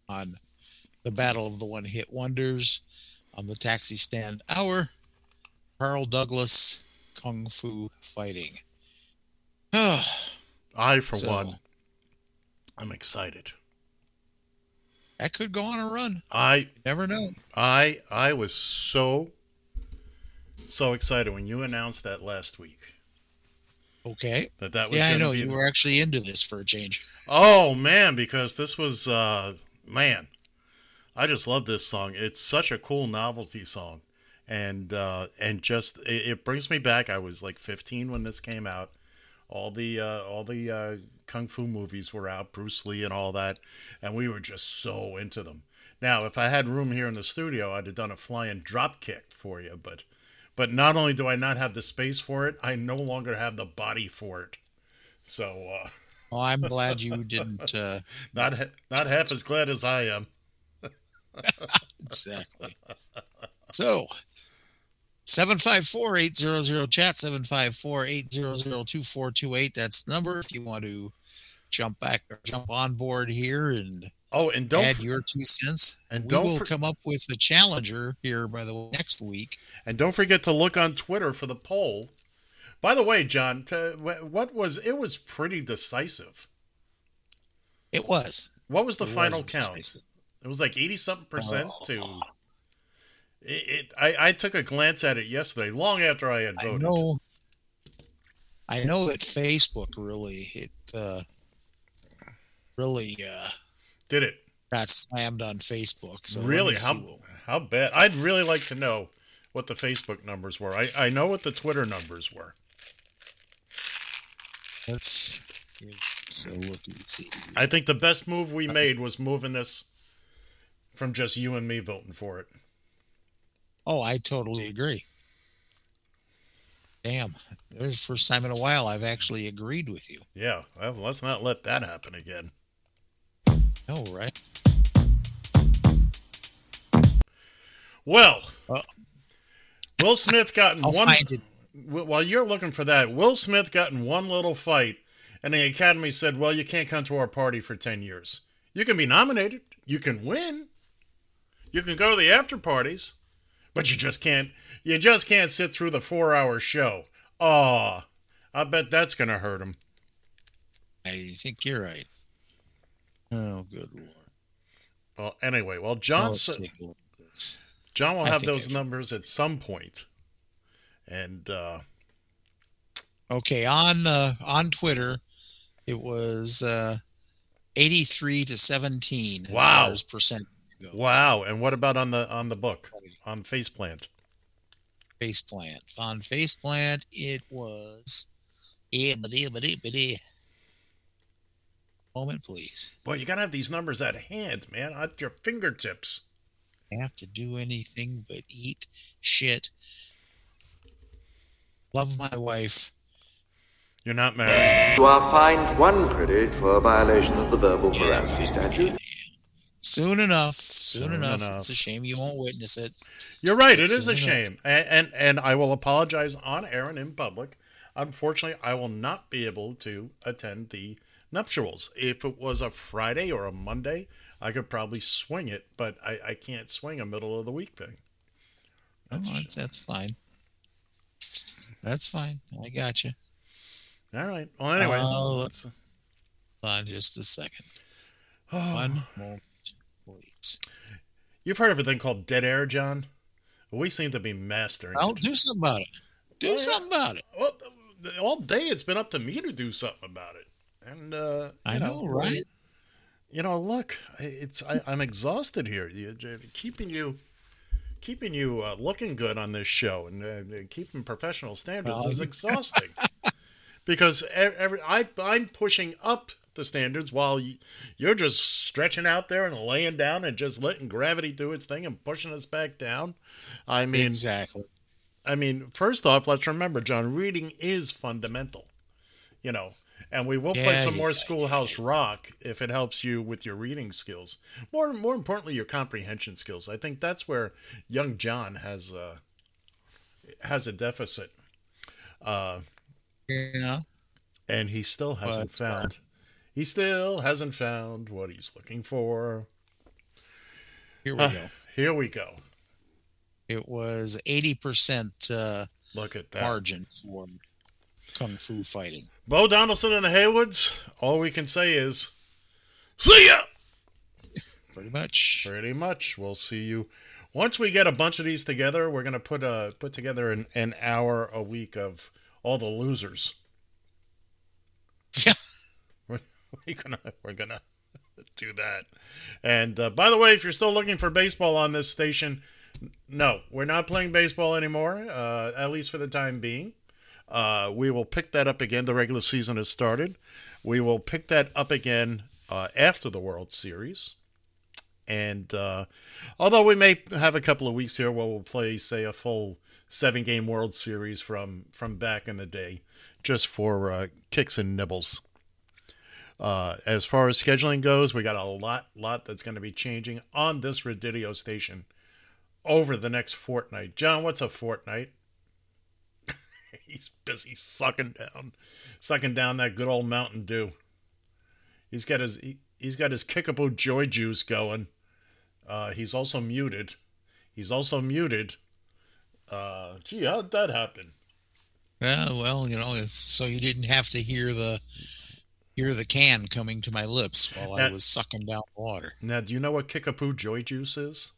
[SPEAKER 5] on the Battle of the One Hit Wonders on the Taxi Stand Hour. Carl Douglas Kung Fu Fighting.
[SPEAKER 6] I, for
[SPEAKER 5] So-
[SPEAKER 6] one, I'm excited.
[SPEAKER 5] That could go on a run.
[SPEAKER 6] I
[SPEAKER 5] never know.
[SPEAKER 6] I I was so so excited when you announced that last week.
[SPEAKER 5] Okay.
[SPEAKER 6] That that was
[SPEAKER 5] yeah, I know. You
[SPEAKER 6] the-
[SPEAKER 5] were actually into this for a change.
[SPEAKER 6] Oh man, because this was uh man. I just love this song. It's such a cool novelty song. And uh and just it, it brings me back. I was like 15 when this came out. All the uh all the uh kung fu movies were out, Bruce Lee and all that, and we were just so into them. Now, if I had room here in the studio, I'd have done a flying drop kick for you, but but not only do I not have the space for it, I no longer have the body for it. So uh
[SPEAKER 5] Well, I'm glad you didn't. Uh,
[SPEAKER 6] not not half as glad as I am.
[SPEAKER 5] exactly. So, 754-800 chat 754-800-2428 that's the number if you want to jump back or jump on board here and
[SPEAKER 6] oh and don't
[SPEAKER 5] add
[SPEAKER 6] for-
[SPEAKER 5] your two cents
[SPEAKER 6] and
[SPEAKER 5] we
[SPEAKER 6] don't
[SPEAKER 5] will
[SPEAKER 6] for-
[SPEAKER 5] come up with a challenger here by the way next week
[SPEAKER 6] And don't forget to look on Twitter for the poll. By the way, John, to, what was it was pretty decisive.
[SPEAKER 5] It was.
[SPEAKER 6] What was the
[SPEAKER 5] It
[SPEAKER 6] final
[SPEAKER 5] was
[SPEAKER 6] count?
[SPEAKER 5] decisive.
[SPEAKER 6] It was like eighty something percent
[SPEAKER 5] Oh.
[SPEAKER 6] to. It, it I, I took a glance at it yesterday, long after I had
[SPEAKER 5] I
[SPEAKER 6] voted.
[SPEAKER 5] know I know that Facebook really it uh really uh
[SPEAKER 6] Did it
[SPEAKER 5] got slammed on Facebook so
[SPEAKER 6] really? How
[SPEAKER 5] what-
[SPEAKER 6] how bad? I'd really like to know what the Facebook numbers were. I I know what the Twitter numbers were.
[SPEAKER 5] us a look and see
[SPEAKER 6] I think the best move we made was moving this from just you and me voting for it.
[SPEAKER 5] Oh, I totally agree. Damn, there's the first time in a while I've actually agreed with you.
[SPEAKER 6] Yeah, well, let's not let that happen again.
[SPEAKER 5] No, right?
[SPEAKER 6] Well, uh, Will Smith got in
[SPEAKER 5] I'll
[SPEAKER 6] one.
[SPEAKER 5] find it.
[SPEAKER 6] Wh- While you're looking for that, Will Smith got in one little fight, and the Academy said, "Well, you can't come to our party for ten years. You can be nominated, you can win, you can go to the after parties, but you just can't. You just can't sit through the four-hour show. Oh, I bet that's gonna hurt him.
[SPEAKER 5] I think you're right. Oh, good lord.
[SPEAKER 6] Well, anyway, well, John
[SPEAKER 5] let's
[SPEAKER 6] said-
[SPEAKER 5] take a look at this.
[SPEAKER 6] John will have those
[SPEAKER 5] I've-
[SPEAKER 6] numbers at some point, and uh,
[SPEAKER 5] Okay, on uh, on Twitter, it was uh, 83 to 17.
[SPEAKER 6] Wow.
[SPEAKER 5] percent goes.
[SPEAKER 6] wow. And what about on the on the book on Faceplant?
[SPEAKER 5] Faceplant. On Faceplant, it was. Yeah, bitty, bitty, bitty. Moment, please.
[SPEAKER 6] Boy, you gotta have these numbers at hand, man, at your fingertips.
[SPEAKER 5] I have to do anything but eat shit. Love my wife.
[SPEAKER 6] You're not married.
[SPEAKER 24] You are fined one credit for a violation of the verbal morality statute.
[SPEAKER 5] Soon enough. Soon,
[SPEAKER 6] Soon
[SPEAKER 5] enough.
[SPEAKER 6] enough.
[SPEAKER 5] It's a shame you won't witness it.
[SPEAKER 6] You're right. It
[SPEAKER 5] Soon
[SPEAKER 6] is a
[SPEAKER 5] enough.
[SPEAKER 6] shame, and, and and I will apologize on air and in public. Unfortunately, I will not be able to attend the nuptials. If it was a Friday or a Monday, I could probably swing it, but I, I can't swing a middle of the week thing.
[SPEAKER 5] Oh, that's, that's fine. That's fine. I got you.
[SPEAKER 6] All right. Well, anyway, let's.
[SPEAKER 5] Hold on just a second. Oh. One moment, please.
[SPEAKER 6] You've heard of a thing called dead air, John? We seem to be mastering.
[SPEAKER 5] Well,
[SPEAKER 6] it.
[SPEAKER 5] do something about it. Do oh, something about it.
[SPEAKER 6] Well, all day it's been up to me to do something about it, and uh,
[SPEAKER 5] I
[SPEAKER 6] you
[SPEAKER 5] know, right?
[SPEAKER 6] You know, look, it's I, I'm exhausted here. You, keeping you, keeping you uh, looking good on this show and uh, keeping professional standards
[SPEAKER 5] Well,
[SPEAKER 6] is exhausting. because every I I'm pushing up the standards while you're just stretching out there and laying down and just letting gravity do its thing and pushing us back down. I mean,
[SPEAKER 5] exactly.
[SPEAKER 6] I mean, first off, let's remember, John, reading is fundamental. You know, and we will play
[SPEAKER 5] Yeah,
[SPEAKER 6] some more
[SPEAKER 5] yeah,
[SPEAKER 6] Schoolhouse Rock if it helps you with your reading skills. More, more importantly, your comprehension skills. I think that's where young John has uh, has a deficit. Uh,
[SPEAKER 5] yeah.
[SPEAKER 6] And he still hasn't
[SPEAKER 5] But, uh,
[SPEAKER 6] found. He still hasn't found what he's looking for.
[SPEAKER 5] Here we
[SPEAKER 6] Uh,
[SPEAKER 5] go.
[SPEAKER 6] Here we go.
[SPEAKER 5] It was 80% uh,
[SPEAKER 6] Look at that.
[SPEAKER 5] margin for kung fu fighting.
[SPEAKER 6] Bo Donaldson and the Heywoods. All we can say is, see ya.
[SPEAKER 5] Pretty much.
[SPEAKER 6] Pretty much. We'll see you once we get a bunch of these together. We're gonna put a put together an, an hour a week of all the losers. we're, we're gonna we're gonna do that. And uh, by the way, if you're still looking for baseball on this station, no, we're not playing baseball anymore. Uh, at least for the time being. Uh, we will pick that up again. The regular season has started. We will pick that up again uh, after the World Series. And uh, although we may have a couple of weeks here where we'll play, say, a full seven game World Series from, from back in the day, just for uh, kicks and nibbles. Uh, as far as scheduling goes, we got a lot, lot that's going to be changing on this radio station over the next fortnight. John, what's a fortnight? He's busy sucking down, sucking down that good old Mountain Dew. He's got his he, he's got his kickapoo joy juice going. Uh, he's also muted. He's also muted. Uh, gee, how'd that happen?
[SPEAKER 5] Yeah, well, you know, so you didn't have to hear the hear the can coming to my lips while I was sucking down water.
[SPEAKER 6] Now, do you know what kickapoo joy juice is?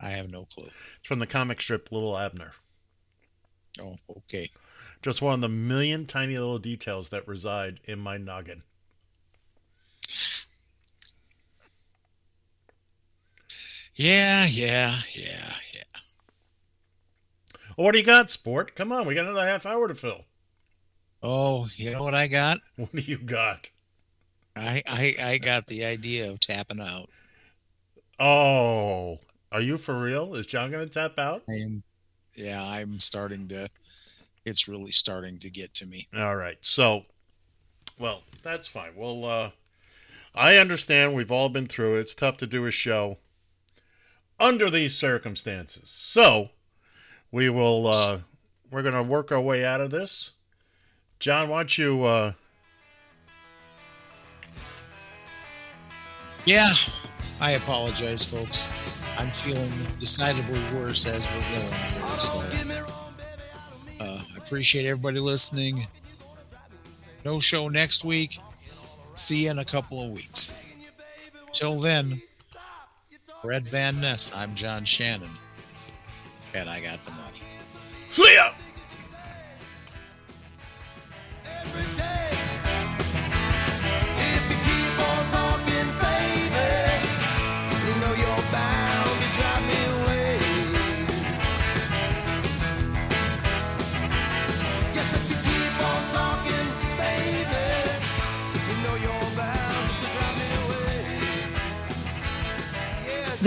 [SPEAKER 5] I have no clue.
[SPEAKER 6] It's from the comic strip Little Abner.
[SPEAKER 5] Oh, okay.
[SPEAKER 6] Just one of the million tiny little details that reside in my noggin.
[SPEAKER 5] Yeah, yeah, yeah, yeah.
[SPEAKER 6] Well, what do you got, sport? Come on, we got another half hour to fill.
[SPEAKER 5] Oh, you know what I got?
[SPEAKER 6] What do you got?
[SPEAKER 5] I I, I got the idea of tapping out.
[SPEAKER 6] Oh, are you for real? Is John going to tap out?
[SPEAKER 5] I am. Yeah, I'm starting to. It's really starting to get to me.
[SPEAKER 6] All right. So, well, that's fine. Well, uh, I understand we've all been through it. It's tough to do a show under these circumstances. So, we will, uh, we're going to work our way out of this. John, why don't you, uh,
[SPEAKER 5] Yeah, I apologize, folks. I'm feeling decidedly worse as we're going here. So, uh, I appreciate everybody listening. No show next week. See you in a couple of weeks. Till then, for Ed Van Ness, I'm John Shannon, and I got the money.
[SPEAKER 6] See ya!